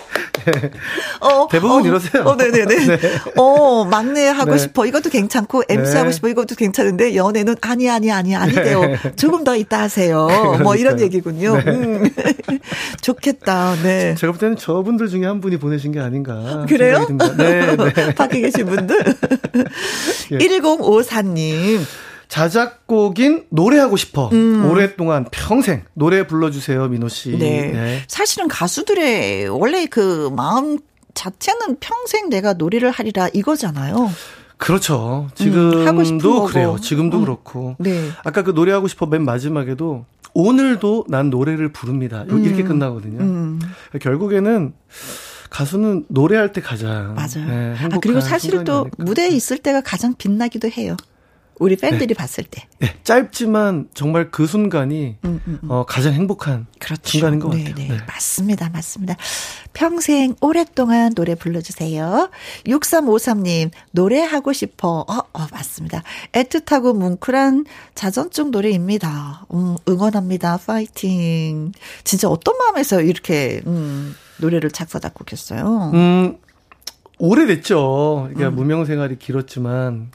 어, 대부분 어, 이러세요. 어, 네네네. 네. 어, 막내 하고 네. 싶어. 이것도 괜찮고, MC 네. 하고 싶어. 이것도 괜찮은데, 연애는 아니, 아니, 아니, 아니돼요. 네. 조금 더 있다 하세요. 그러니까요. 뭐 이런 얘기군요. 네. 음. 좋겠다. 네. 제가 볼 때는 저분들 중에 한 분이 보내신 게 아닌가. 그래요? 네, 네. 밖에 계신 분들. 예. 1054님. 자작곡인 노래하고 싶어. 음. 오랫동안 평생 노래 불러주세요, 민호 씨. 네. 네. 사실은 가수들의 원래 그 마음 자체는 평생 내가 노래를 하리라 이거잖아요. 그렇죠. 지금도 음, 그래요. 지금도 음. 그렇고. 네. 아까 그 노래하고 싶어 맨 마지막에도 오늘도 난 노래를 부릅니다. 이렇게 음. 끝나거든요. 음. 결국에는 가수는 노래할 때 가장 맞아요. 네, 아, 그리고 사실 또 무대에 있을 때가 가장 빛나기도 해요. 우리 팬들이 네. 봤을 때. 네, 짧지만 정말 그 순간이 음, 음, 음. 어, 가장 행복한 그렇죠. 순간인 것 네, 같아요. 네, 네. 맞습니다. 맞습니다. 평생 오랫동안 노래 불러주세요. 6353님, 노래하고 싶어. 어, 어 맞습니다. 애틋하고 뭉클한 자전적 노래입니다. 음, 응원합니다. 파이팅. 진짜 어떤 마음에서 이렇게, 음, 노래를 작사, 작곡했어요? 음, 오래됐죠. 그러니까 음. 무명 생활이 길었지만,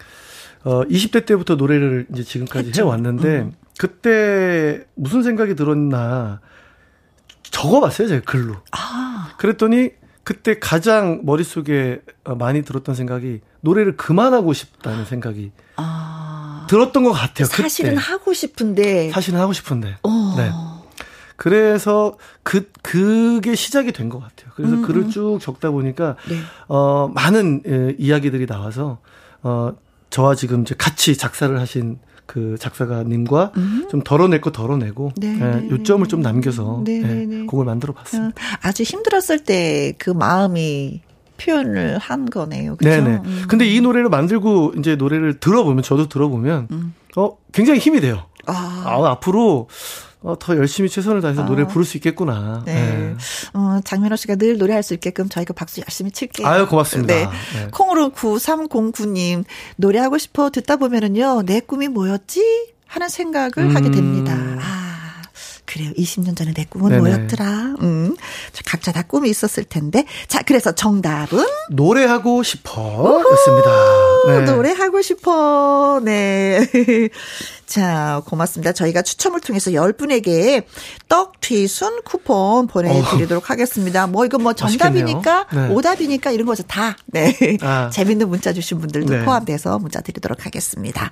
어, 20대 때부터 노래를 이제 지금까지 했죠. 해왔는데, 음. 그때 무슨 생각이 들었나, 적어봤어요, 제가 글로. 아. 그랬더니, 그때 가장 머릿속에 어, 많이 들었던 생각이, 노래를 그만하고 싶다는 생각이 아. 들었던 것 같아요. 사실은. 하고 싶은데. 사실은 하고 싶은데. 어. 네. 그래서 그 그게 시작이 된 것 같아요. 그래서 음. 글을 쭉 적다 보니까 네. 어 많은 예, 이야기들이 나와서 어 저와 지금 이제 같이 작사를 하신 그 작사가님과 음. 좀 덜어낼 거 덜어내고 네, 예, 네, 요점을 좀 남겨서 네, 예, 네, 곡을 만들어 봤습니다. 어, 아주 힘들었을 때 그 마음이 표현을 한 거네요. 그죠? 네네. 음. 근데 이 노래를 만들고 이제 노래를 들어보면 저도 들어보면 음. 어 굉장히 힘이 돼요. 아, 아 앞으로 어, 더 열심히 최선을 다해서 어. 노래를 부를 수 있겠구나. 네. 네. 어, 장민호 씨가 늘 노래할 수 있게끔 저희가 박수 열심히 칠게요. 아유, 고맙습니다. 네. 네. 콩으로 9309님, 노래하고 싶어 듣다 보면은요, 내 꿈이 뭐였지? 하는 생각을 음. 하게 됩니다. 아. 그래요. 20년 전에 내 꿈은 네네. 뭐였더라? 음. 각자 다 꿈이 있었을 텐데. 자, 그래서 정답은? 노래하고 싶어. 였습니다. 네. 노래하고 싶어. 네. 자, 고맙습니다. 저희가 추첨을 통해서 10분에게 떡 튀순 쿠폰 보내드리도록 어. 하겠습니다. 뭐, 이거 뭐 정답이니까, 네. 오답이니까 이런 거죠. 다. 네. 아. 재밌는 문자 주신 분들도 네. 포함돼서 문자 드리도록 하겠습니다.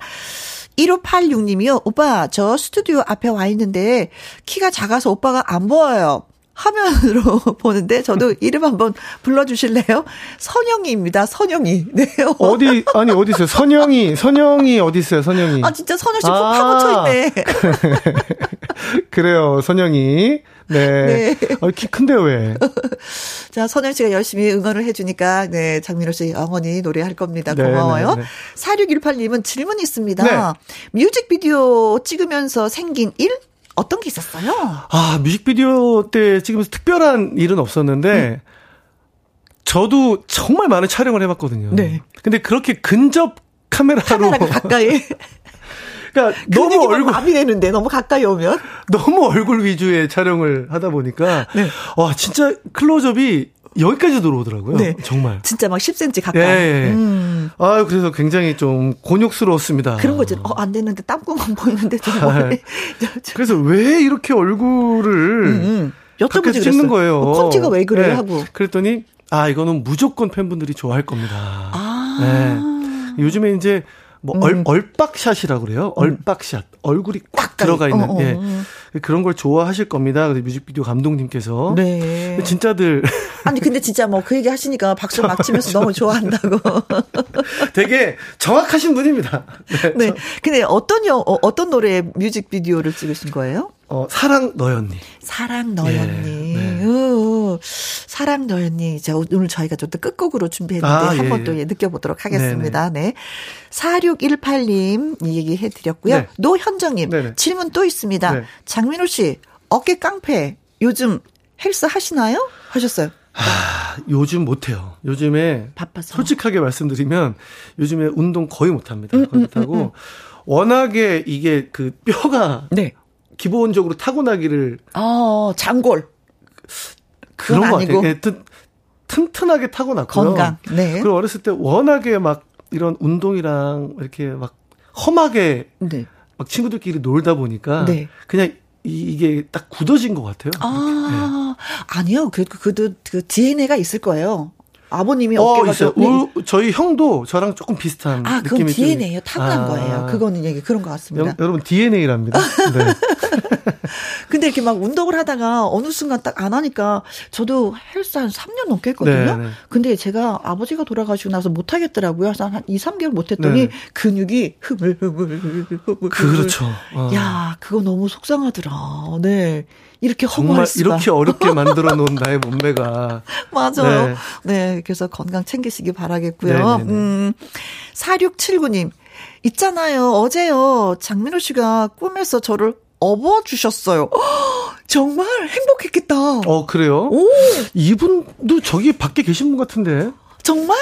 1586님이요. 오빠, 저 스튜디오 앞에 와 있는데 키가 작아서 오빠가 안 보여요. 화면으로 보는데 저도 이름 한번 불러주실래요? 선영이입니다. 선영이. 네. 어디 아니 어디 있어요? 선영이 선영이 어디 있어요? 선영이. 아 진짜 선영 씨푹 아~ 파고 쳐 있네. 그래요, 선영이. 네. 네. 아, 키 큰데요, 왜? 자, 선영 씨가 열심히 응원을 해주니까, 네, 장민호 씨 영원히 노래할 겁니다. 네, 고마워요. 네, 네. 4618님은 질문 있습니다. 네. 뮤직비디오 찍으면서 생긴 일? 어떤 게 있었어요? 아, 뮤직비디오 때 찍으면서 특별한 일은 없었는데, 음. 저도 정말 많은 촬영을 해봤거든요. 네. 근데 그렇게 근접 카메라로 카메라가 가까이 그러니까 너무 얼굴 마비 되는데 너무 가까이 오면 너무 얼굴 위주의 촬영을 하다 보니까 네. 와 진짜 클로즈업이 여기까지 들어오더라고요. 네. 정말. 진짜 막 10cm 가까이. 예, 예. 음. 아 그래서 굉장히 좀 곤욕스러웠습니다. 그런 거지. 어, 안 되는데 땀구멍 보이는데 좀 아, 그래서 왜 이렇게 얼굴을 음, 음. 여쭤보지 찍는 거예요. 어, 콘티가 왜 그래 네. 하고. 그랬더니 아 이거는 무조건 팬분들이 좋아할 겁니다. 아. 네. 요즘에 이제 뭐 음. 얼, 얼빡샷이라고 그래요. 음. 얼빡샷. 얼굴이 꽉 들어가 있는 어, 어. 예. 그런 걸 좋아하실 겁니다. 근데 뮤직비디오 감독님께서 네. 진짜들 아니 근데 진짜 뭐 그 얘기 하시니까 박수 막 치면서 너무 좋아한다고. 되게 정확하신 분입니다. 네. 네. 근데 어떤 여, 어, 어떤 노래 뮤직비디오를 찍으신 거예요? 어, 사랑 너였니. 사랑 너였니. 예, 네. 어, 사랑 너였니. 자, 오늘 저희가 좀 더 끝곡으로 준비했는데 아, 예, 한번 또 예. 느껴보도록 하겠습니다. 네네. 네. 4618님 얘기해 드렸고요. 네. 노현정님 네네. 질문 또 있습니다. 네. 장민호 씨, 어깨 깡패 요즘 헬스 하시나요? 하셨어요. 아, 요즘 못해요. 요즘에 바빠서. 솔직하게 말씀드리면 요즘에 운동 거의 못합니다. 음, 거의 음, 못하고 음, 음, 워낙에 이게 그 뼈가 네. 기본적으로 타고나기를 어 장골 그런 거 같아요. 예, 튼, 튼튼하게 타고났고요. 건강. 네. 그리고 어렸을 때 워낙에 막 이런 운동이랑 이렇게 막 험하게 네. 막 친구들끼리 놀다 보니까 네. 그냥 이, 게 딱 굳어진 것 같아요. 아, 네. 아니요. 그, 그, 그, 그 DNA가 있을 거예요. 아버님이 어깨가 어, 있어요. 네. 우, 저희 형도 저랑 조금 비슷한 아, 그건 DNA요. 타고난 아, 거예요. 그거는 얘기 그런 것 같습니다. 여, 여러분 DNA랍니다. 네. 근데 이렇게 막 운동을 하다가 어느 순간 딱 안 하니까 저도 헬스 한 3년 넘게 했거든요. 네, 네. 근데 제가 아버지가 돌아가시고 나서 못 하겠더라고요. 한 2, 3개월 못 했더니 네. 근육이 흐물 흐물 흐물 그렇죠. 어. 야, 그거 너무 속상하더라. 네. 이렇게 정말 수가. 이렇게 어렵게 만들어 놓은 나의 몸매가 맞아요. 네. 네. 그래서 건강 챙기시기 바라겠고요. 네네네. 네, 네. 음. 4679님. 있잖아요. 어제요. 장민호 씨가 꿈에서 저를 업어 주셨어요. 정말 행복했겠다. 어, 그래요? 오. 이분도 저기 밖에 계신 분 같은데. 정말?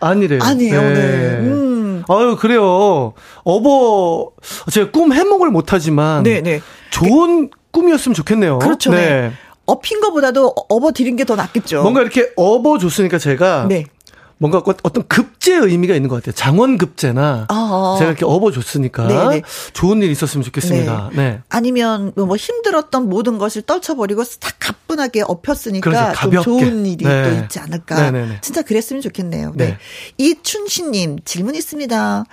아니래요. 아니에요. 네. 네. 음. 아유, 그래요. 업어, 제가 꿈 해몽을 못하지만. 네네. 네. 좋은 꿈이었으면 좋겠네요. 그렇죠. 네. 네. 업힌 것보다도 업어 드린 게 더 낫겠죠. 뭔가 이렇게 업어 줬으니까 제가 네. 뭔가 어떤 급제 의미가 있는 것 같아요. 장원급제나 아, 제가 이렇게 업어줬으니까 네네. 네. 좋은 일 있었으면 좋겠습니다. 네. 네. 아니면 뭐 힘들었던 모든 것을 떨쳐버리고 딱 가뿐하게 업혔으니까 좀 좋은 일이 네. 또 있지 않을까. 네네네. 네, 진짜 그랬으면 좋겠네요. 네. 네. 이춘식님 질문 있습니다.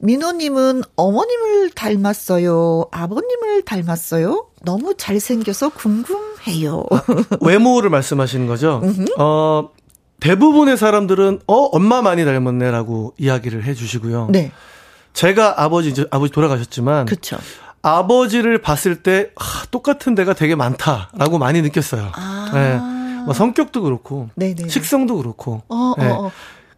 민호님은 어머님을 닮았어요. 아버님을 닮았어요. 너무 잘생겨서 궁금해요. 아, 외모를 말씀하시는 거죠? 어, 대부분의 사람들은 어 엄마 많이 닮았네라고 이야기를 해주시고요. 네. 제가 아버지 이제 아버지 돌아가셨지만 그쵸. 아버지를 봤을 때 아, 똑같은 데가 되게 많다라고 많이 느꼈어요. 아. 네. 뭐 성격도 그렇고 네네. 식성도 그렇고 어, 네. 어, 어.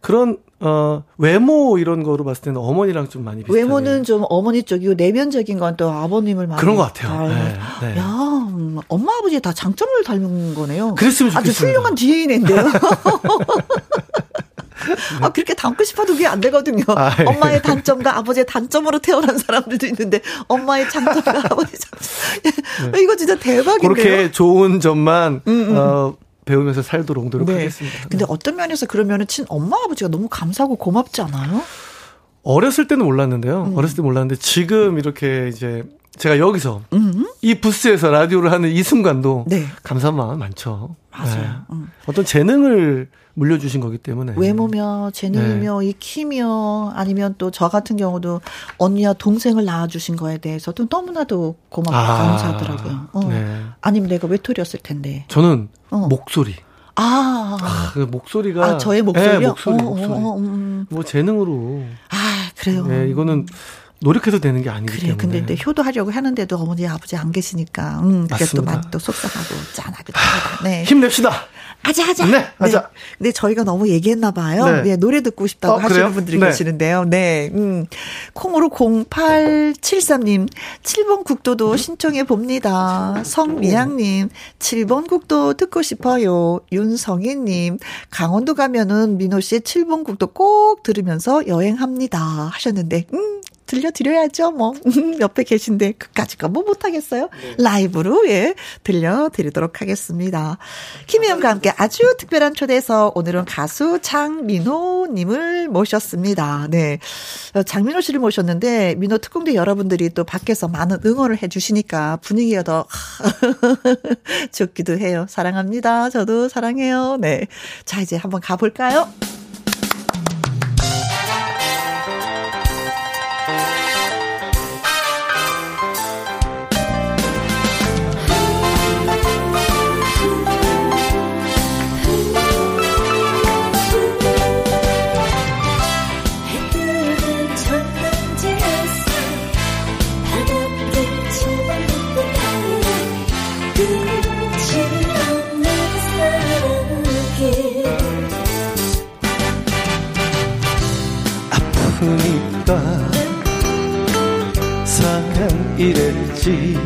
그런 어 외모 이런 거로 봤을 때는 어머니랑 좀 많이 비슷해요. 외모는 좀 어머니 쪽이고 내면적인 건 또 아버님을 많이 그런 것 같아요. 네, 네. 야 엄마 아버지 다 장점을 닮은 거네요. 그랬으면 좋겠어요. 아주 훌륭한 DNA인데요. 아, 그렇게 닮고 싶어도 그게 안 되거든요. 아, 예. 엄마의 단점과 아버지의 단점으로 태어난 사람들도 있는데, 엄마의 장점과 아버지의 장점. 네. 이거 진짜 대박이네요. 그렇게 좋은 점만, 음, 음. 어, 배우면서 살도록 노력 네. 하겠습니다. 근데 어떤 면에서 그러면은 친 엄마 아버지가 너무 감사하고 고맙지 않아요? 어렸을 때는 몰랐는데요. 음. 어렸을 때 몰랐는데 지금 이렇게 이제 제가 여기서 음. 이 부스에서 라디오를 하는 이 순간도 네. 감사한 마음 많죠. 맞아요. 네. 음. 어떤 재능을 물려주신 거기 때문에 외모며 재능이며 네. 익히며 아니면 또 저 같은 경우도 언니와 동생을 낳아주신 거에 대해서도 너무나도 고맙고 아, 감사하더라고요. 어. 네. 아니면 내가 외톨이였을 텐데. 저는 어. 목소리. 아, 아, 그 목소리가 아 저의 목소리요? 네, 목소리, 어, 어 목소리. 어, 음. 뭐 재능으로. 아 그래요. 네, 이거는 노력해도 되는 게 아니기 그래, 때문에. 근데 효도하려고 하는데도 어머니 아버지 안 계시니까 음, 그게 또 많이 또 속상하고 짠하기도 합니다. 네. 힘냅시다. 하자 하자. 네, 하자. 네. 근데 저희가 너무 얘기했나 봐요. 네. 네 노래 듣고 싶다고 어, 하시는 분들이 네. 계시는데요. 네. 음. 콩으로 0873님 7번 국도도 신청해 봅니다. 성미양 님 7번 국도 듣고 싶어요. 윤성희 님 강원도 가면은 민호 씨의 7번 국도 꼭 들으면서 여행합니다 하셨는데 음 들려드려야죠, 뭐. 옆에 계신데, 그까짓 거뭐 못하겠어요? 네. 라이브로, 예, 들려드리도록 하겠습니다. 김희영과 함께 아주 특별한 초대에서 오늘은 가수 장민호님을 모셨습니다. 네. 어, 장민호 씨를 모셨는데, 민호 특공대 여러분들이 또 밖에서 많은 응원을 해주시니까 분위기가 더, 좋기도 해요. 사랑합니다. 저도 사랑해요. 네. 자, 이제 한번 가볼까요? 이랬지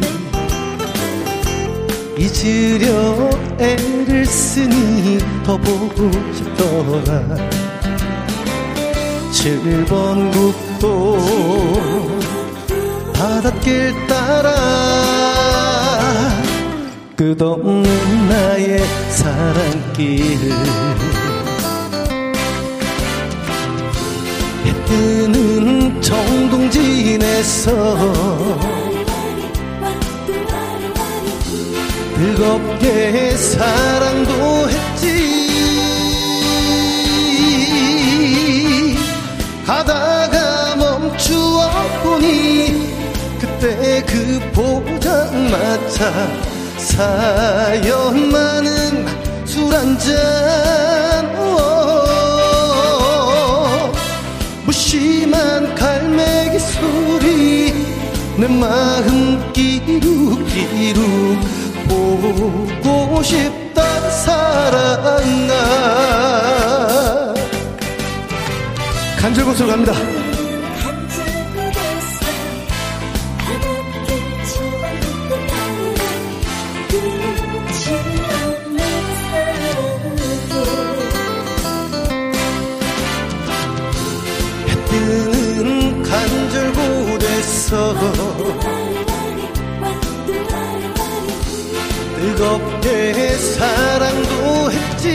잊으려 애를 쓰니 더 보고 싶더라. 7번 국도 바닷길 따라 끝없는 나의 사랑길을 해 뜨는 정동진에서 뜨겁게 사랑도 했지. 가다가 멈추어 보니. 그때 그 포장마차 사연 많은 술 한잔. 무심한 갈매기 소리. 내 마음 끼룩끼룩 보고 싶다 사랑아 간절곳으로 갑니다 뜨겁게 사랑도 했지?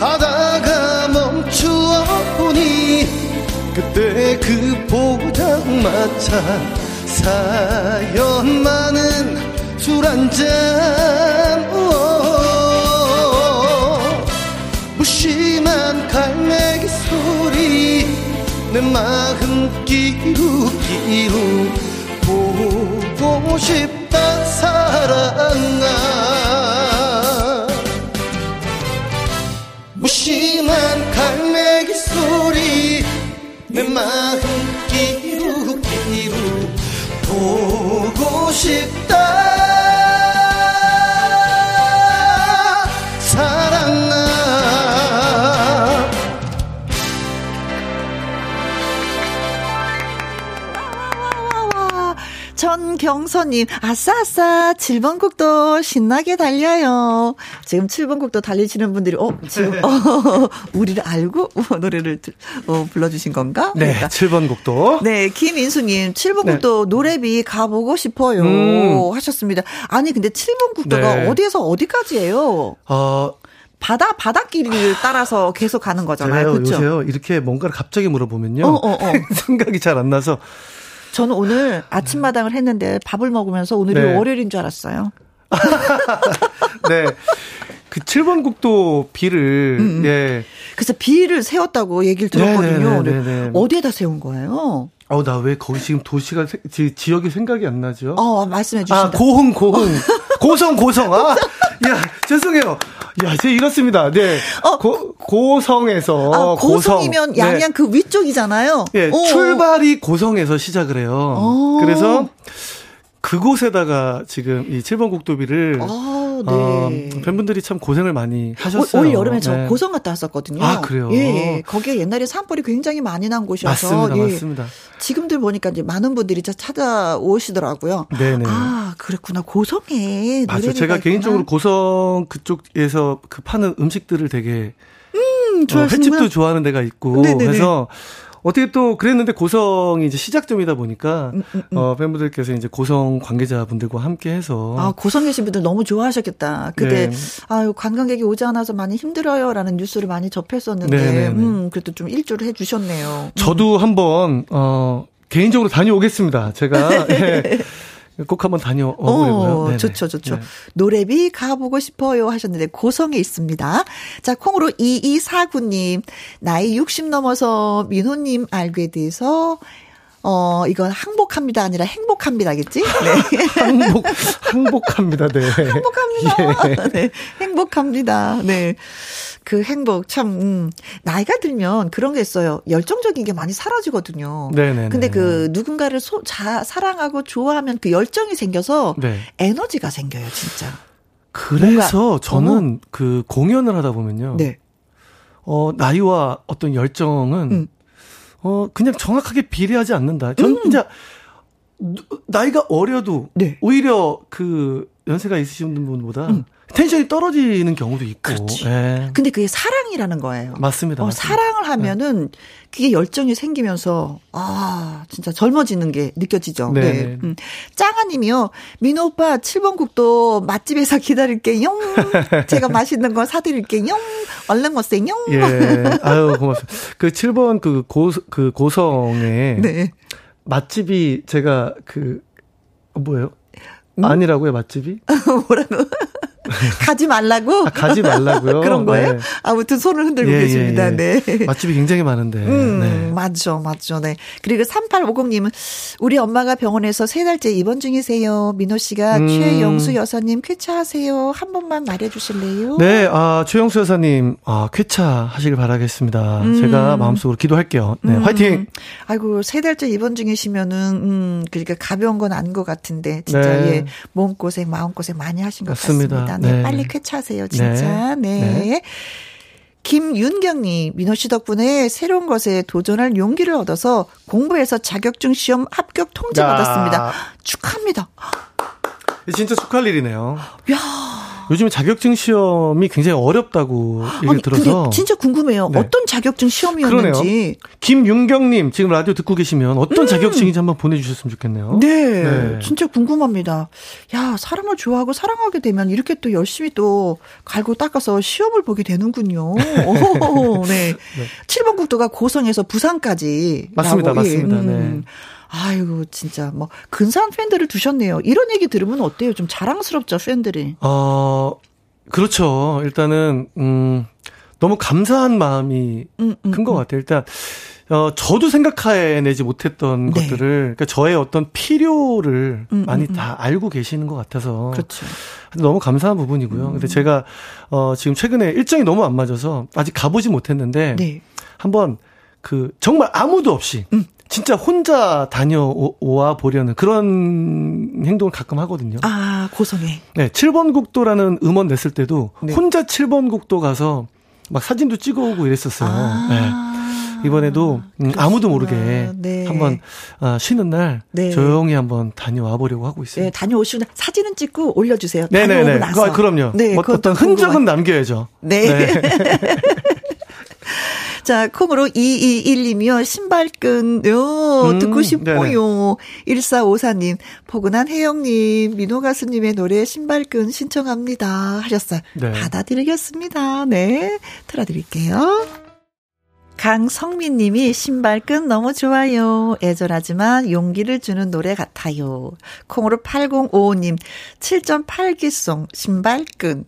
하다가 멈추어 보니 그때 그 포장마차 사연 많은 술 한잔 무심한 갈매기 소리 내 마음 끼룩끼룩 싶다 사랑아. 무심한 갈매기 소리 내 마음 끼룩끼룩 보고 싶다 전경선님, 아싸아싸, 7번 국도 신나게 달려요. 지금 7번 국도 달리시는 분들이, 어, 지금, 어, 우리를 알고 노래를 어, 불러주신 건가? 네, 그러니까. 7번 국도. 네, 김인수님, 7번 네. 국도 노래비 가보고 싶어요. 음. 하셨습니다. 아니, 근데 7번 국도가 네. 어디에서 어디까지예요? 어, 바다 바닷길을 따라서 계속 가는 거잖아요. 그렇죠? 요새요 이렇게 뭔가를 갑자기 물어보면요 어, 어, 어. 생각이 잘 안 나서 저는 오늘 아침마당을 했는데 밥을 먹으면서 오늘이 네. 월요일인 줄 알았어요. 네. 그 7번 국도 비를 음, 음. 예. 그래서 비를 세웠다고 얘기를 들었거든요. 네네네네. 네, 네, 네, 어디에다 세운 거예요? 어, 나 왜 거기 지금 도시가, 지, 지역이 생각이 안 나죠? 어, 말씀해 주시다. 아, 고흥, 고흥. 고성, 고성. 아, 야, 죄송해요. 야, 이제 이렇습니다. 네. 어, 고, 고성에서. 아, 고성이면 고성. 양양 네. 그 위쪽이잖아요. 네, 오. 출발이 고성에서 시작을 해요. 오. 그래서 그곳에다가 지금 이 7번 국도비를 아, 네. 어, 팬분들이 참 고생을 많이 하셨어요. 올, 여름에 저 네. 고성 갔다 왔었거든요. 아 그래요? 예, 거기에 옛날에 산불이 굉장히 많이 난 곳이어서 맞습니다, 예. 맞습니다. 지금들 보니까 이제 많은 분들이 찾아오시더라고요. 네네. 아 그랬구나 고성에 맞아요. 제가 있구나. 개인적으로 고성 그쪽에서 그 파는 음식들을 되게 음, 어, 횟집도 좋아하는 데가 있고 네네네. 그래서 어떻게 또 그랬는데 고성이 이제 시작점이다 보니까 음, 음, 음. 어 팬분들께서 이제 고성 관계자분들과 함께 해서 아 고성 계신 분들 너무 좋아하셨겠다. 그때 네. 아유 관광객이 오지 않아서 많이 힘들어요라는 뉴스를 많이 접했었는데 네네네. 네, 네. 음 그래도 좀 일조를 해 주셨네요. 저도 한번 어 개인적으로 다녀오겠습니다. 제가 예. 꼭 한번 다녀오고요. 어, 좋죠, 좋죠. 네. 노래비 가보고 싶어요 하셨는데 고성에 있습니다. 자, 콩으로 2249님, 나이 60 넘어서 민호님 알게 돼서 어, 이건 항복합니다 아니라 행복합니다겠지? 네. 항복, 항복합니다. 네. 행복합니다. 예. 네. 행복합니다. 네. 그 행복 참 음, 나이가 들면 그런 게 있어요. 열정적인 게 많이 사라지거든요. 네네. 근데 그 누군가를 소, 자, 사랑하고 좋아하면 그 열정이 생겨서 네. 에너지가 생겨요, 진짜. 그래서 저는 어. 그 공연을 하다 보면요. 네. 어, 나이와 어떤 열정은 음. 어, 그냥 정확하게 비례하지 않는다. 전 음. 진짜 나이가 어려도 네. 오히려 그 연세가 있으신 분보다 음. 텐션이 떨어지는 경우도 있고. 그렇지. 예. 근데 그게 사랑이라는 거예요. 맞습니다. 어, 맞습니다. 사랑을 하면은 그게 열정이 생기면서 아 진짜 젊어지는 게 느껴지죠. 네. 네. 음. 짱아님이요. 민호 오빠 7번 국도 맛집에서 기다릴게요. 제가 맛있는 거 사드릴게요. 얼른 오세요. 예. 아유 고맙습니다. 그 7번 그 고 그 고성에 네. 맛집이 제가 그 뭐예요? 음? 아니라고요 맛집이? 뭐라고? 가지 말라고? 아, 가지 말라고요? 그런 거예요? 네. 아무튼 손을 흔들고 예, 계십니다. 예, 예. 네. 맛집이 굉장히 많은데. 음, 네. 맞죠, 맞죠. 네. 그리고 3850님은 우리 엄마가 병원에서 세 달째 입원 중이세요. 민호 씨가 음. 최영수 여사님 쾌차하세요. 한 번만 말해 주실래요? 네, 아, 최영수 여사님, 아, 쾌차 하시길 바라겠습니다. 음. 제가 마음속으로 기도할게요. 네, 음. 화이팅! 아이고, 세 달째 입원 중이시면은, 음, 그러니까 가벼운 건 아닌 것 같은데, 진짜, 네. 예, 몸고생, 마음고생 많이 하신 것 맞습니다. 같습니다. 네, 네. 빨리 쾌차하세요, 진짜. 네. 네. 네. 김윤경님, 민호 씨 덕분에 새로운 것에 도전할 용기를 얻어서 공부해서 자격증 시험 합격 통지 야. 받았습니다. 축하합니다. 진짜 축하할 일이네요. 야. 요즘에 자격증 시험이 굉장히 어렵다고 얘기 들어서 진짜 궁금해요. 네. 어떤 자격증 시험이었는지. 그러네요. 김윤경님 지금 라디오 듣고 계시면 어떤 음. 자격증인지 한번 보내주셨으면 좋겠네요. 네, 네, 진짜 궁금합니다. 야 사람을 좋아하고 사랑하게 되면 이렇게 또 열심히 또 갈고 닦아서 시험을 보게 되는군요. 오, 네. 네. 7번 국도가 고성에서 부산까지. 맞습니다, 맞습니다. 음. 네. 아이고 진짜 뭐 근사한 팬들을 두셨네요. 이런 얘기 들으면 어때요? 좀 자랑스럽죠 팬들이. 어 그렇죠. 일단은 음 너무 감사한 마음이 음, 음, 큰것 음. 같아요. 일단 어 저도 생각해내지 못했던 네. 것들을 그러니까 저의 어떤 필요를 음, 음 많이 다 알고 계시는 것 같아서 그렇죠. 너무 감사한 부분이고요. 근데 제가 어 지금 최근에 일정이 너무 안 맞아서 아직 가보지 못했는데 네. 한번 그 정말 아무도 없이 음. 진짜 혼자 다녀와 보려는 그런 행동을 가끔 하거든요. 아, 고성에. 네, 7번 국도라는 음원 냈을 때도 네. 혼자 7번 국도 가서 막 사진도 찍어오고 이랬었어요. 아. 네. 이번에도 음, 아무도 모르게 네. 한번 아, 쉬는 날 네. 조용히 한번 다녀와 보려고 하고 있어요. 네, 다녀오시면 사진은 찍고 올려주세요. 네네네. 그, 그럼요. 네, 뭐, 어떤 흔적은 남겨야죠. 네. 네. 자, 콩으로 221님이요. 신발끈 요. 음, 듣고 싶어요. 네네. 1454님, 포근한 혜영님, 민호 가수님의 노래 신발끈 신청합니다. 하셨어요. 네. 받아드리겠습니다. 네. 틀어드릴게요. 강성민 님이 신발 끈 너무 좋아요. 애절하지만 용기를 주는 노래 같아요. 콩으로 8055님 7.8기송 신발 끈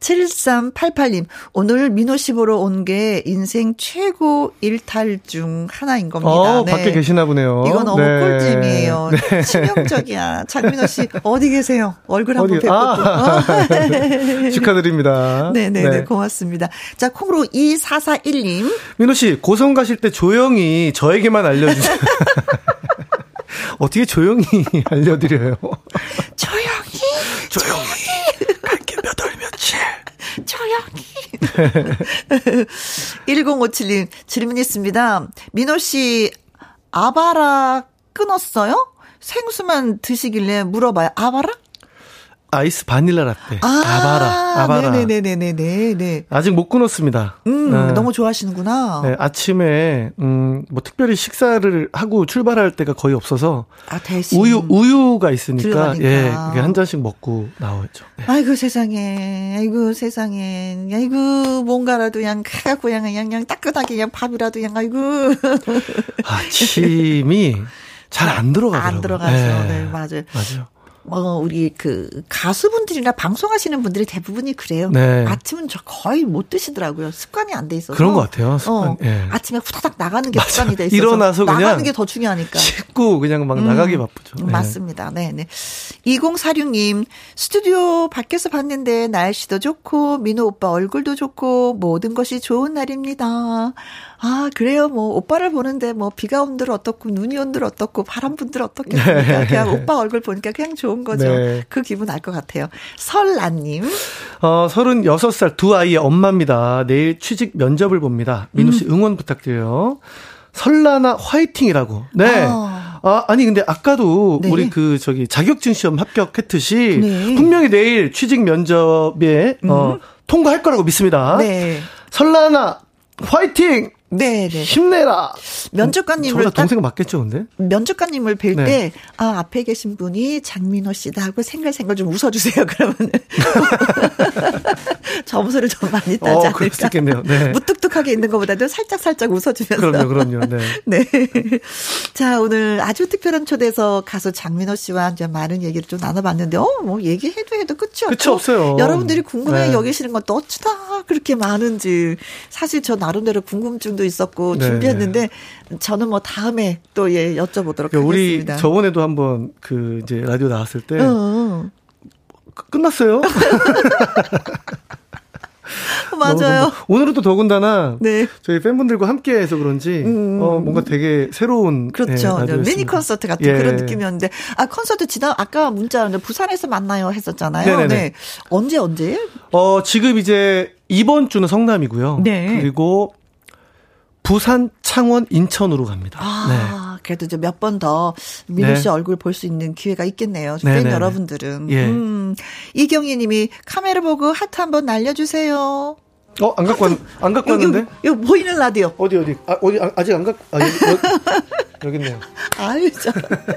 7388님 오늘 민호 씨 보러 온 게 인생 최고 일탈 중 하나인 겁니다. 어, 네. 밖에 계시나 보네요. 이건 너무 네. 꿀잼이에요. 네. 치명적이야. 장민호 씨 어디 계세요? 얼굴 한번 뵙고 아, 축하드립니다. 네네네 네. 고맙습니다. 자 콩으로 2441님 민호 씨 고성 가실 때 조용히 저에게만 알려주세요. 어떻게 조용히 알려드려요? 조용히 조용히 갈게 몇 월 며칠 조용히 1057님 질문 있습니다. 민호 씨 아바라 끊었어요? 생수만 드시길래 물어봐요. 아바라? 아이스 바닐라 라떼. 아, 아바라. 아바라. 네네네네네. 네. 아직 못 끊었습니다. 음, 네. 너무 좋아하시는구나. 네, 아침에, 음, 뭐 특별히 식사를 하고 출발할 때가 거의 없어서. 아, 대신. 우유, 우유가 있으니까. 들어가니까. 예, 한 잔씩 먹고 나오죠. 네. 아이고 세상에. 아이고 세상에. 아이고 뭔가라도 그냥 가갖고 그냥, 그냥, 그냥 따끈하게 그냥 밥이라도 그냥, 아이고. 아침이 잘 안 들어가요. 안 들어가죠. 네, 네 맞아요. 맞아요. 어, 우리 그 가수분들이나 방송하시는 분들이 대부분이 그래요. 네. 아침은 저 거의 못 드시더라고요. 습관이 안 돼 있어서. 그런 것 같아요. 습관. 어, 예. 아침에 후다닥 나가는 게 맞아. 습관이 돼 있어서. 일어나서 그냥 나가는 게 더 중요하니까. 씻고 그냥 막 음, 나가기 바쁘죠. 네. 맞습니다. 네, 네. 2046님, 스튜디오 밖에서 봤는데 날씨도 좋고 민호 오빠 얼굴도 좋고 모든 것이 좋은 날입니다. 아, 그래요. 뭐, 오빠를 보는데, 뭐, 비가 온들 어떻고, 눈이 온들 어떻고, 바람 분들 어떻겠습니까? 네. 그냥 오빠 얼굴 보니까 그냥 좋은 거죠. 네. 그 기분 알 것 같아요. 설란님. 어, 36살 두 아이의 엄마입니다. 내일 취직 면접을 봅니다. 민우 씨 음. 응원 부탁드려요. 설라나 화이팅이라고. 네. 아. 아, 아니, 근데 아까도 네. 우리 그, 저기, 자격증 시험 합격했듯이 네. 분명히 내일 취직 면접에, 어, 음. 어, 통과할 거라고 믿습니다. 네. 설라나 화이팅! 네, 네. 힘내라. 면접관님을 저보다 동생 맞겠죠, 근데? 면접관님을 뵐 네. 때, 아, 앞에 계신 분이 장민호 씨다 하고 생각생각 좀 웃어주세요, 그러면. 점수를 좀 많이 따지 어, 않을까. 수 있겠네요. 네. 무뚝뚝하게 있는 것보다도 살짝살짝 웃어주면서. 그럼요, 그럼요. 네. 네. 자, 오늘 아주 특별한 초대에서 가수 장민호 씨와 이제 많은 얘기를 좀 나눠봤는데, 어, 뭐 얘기해도 해도 끝이 없고. 끝이 없어요. 여러분들이 궁금해 네. 여기시는 것도 어쩌다 그렇게 많은지. 사실 저 나름대로 궁금증도 있었고 네. 준비했는데, 저는 뭐 다음에 또 예, 여쭤보도록 그러니까 하겠습니다. 우리 저번에도 한번 그 이제 라디오 나왔을 때, 어. 어. 끝났어요. 맞아요. 오늘은 또 더군다나 네. 저희 팬분들과 함께해서 그런지 음. 어, 뭔가 되게 새로운 그렇죠. 네, 미니 콘서트 같은 예. 그런 느낌이었는데 아 콘서트 지난 아까 문자 부산에서 만나요 했었잖아요. 네네네. 네 언제 언제? 어 지금 이제 이번 주는 성남이고요. 네. 그리고 부산, 창원, 인천으로 갑니다. 아, 네. 그래도 이제 몇 번 더 민우 씨 네. 얼굴 볼 수 있는 기회가 있겠네요. 팬 여러분들은. 예. 음, 이경희 님이 카메라 보고 하트 한번 날려주세요. 어, 안 갖고, 왔, 안 갖고 왔는데? 이거 보이는 라디오. 어디, 어디? 아, 어디, 아, 직안 갖고, 아, 여기, 여기 있네요. 아유, 저,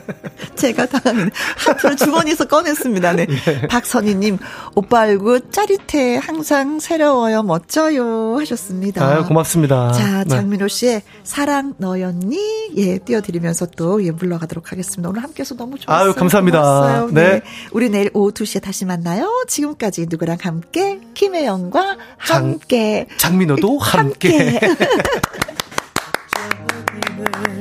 제가 당황했네. 하트를 주머니에서 꺼냈습니다. 네. 예. 박선희님, 오빠 얼굴 짜릿해. 항상 새로워요. 멋져요. 하셨습니다. 아유, 고맙습니다. 자, 네. 장민호 씨의 사랑 너였니? 예, 띄워드리면서 또, 예, 물러가도록 하겠습니다. 오늘 함께 해서 너무 좋았어요. 아유, 감사합니다. 고맙어요. 네. 네. 우리 내일 오후 2시에 다시 만나요. 지금까지 누구랑 함께? 김혜영과 함께. 장, 장민호도 함께. 함께.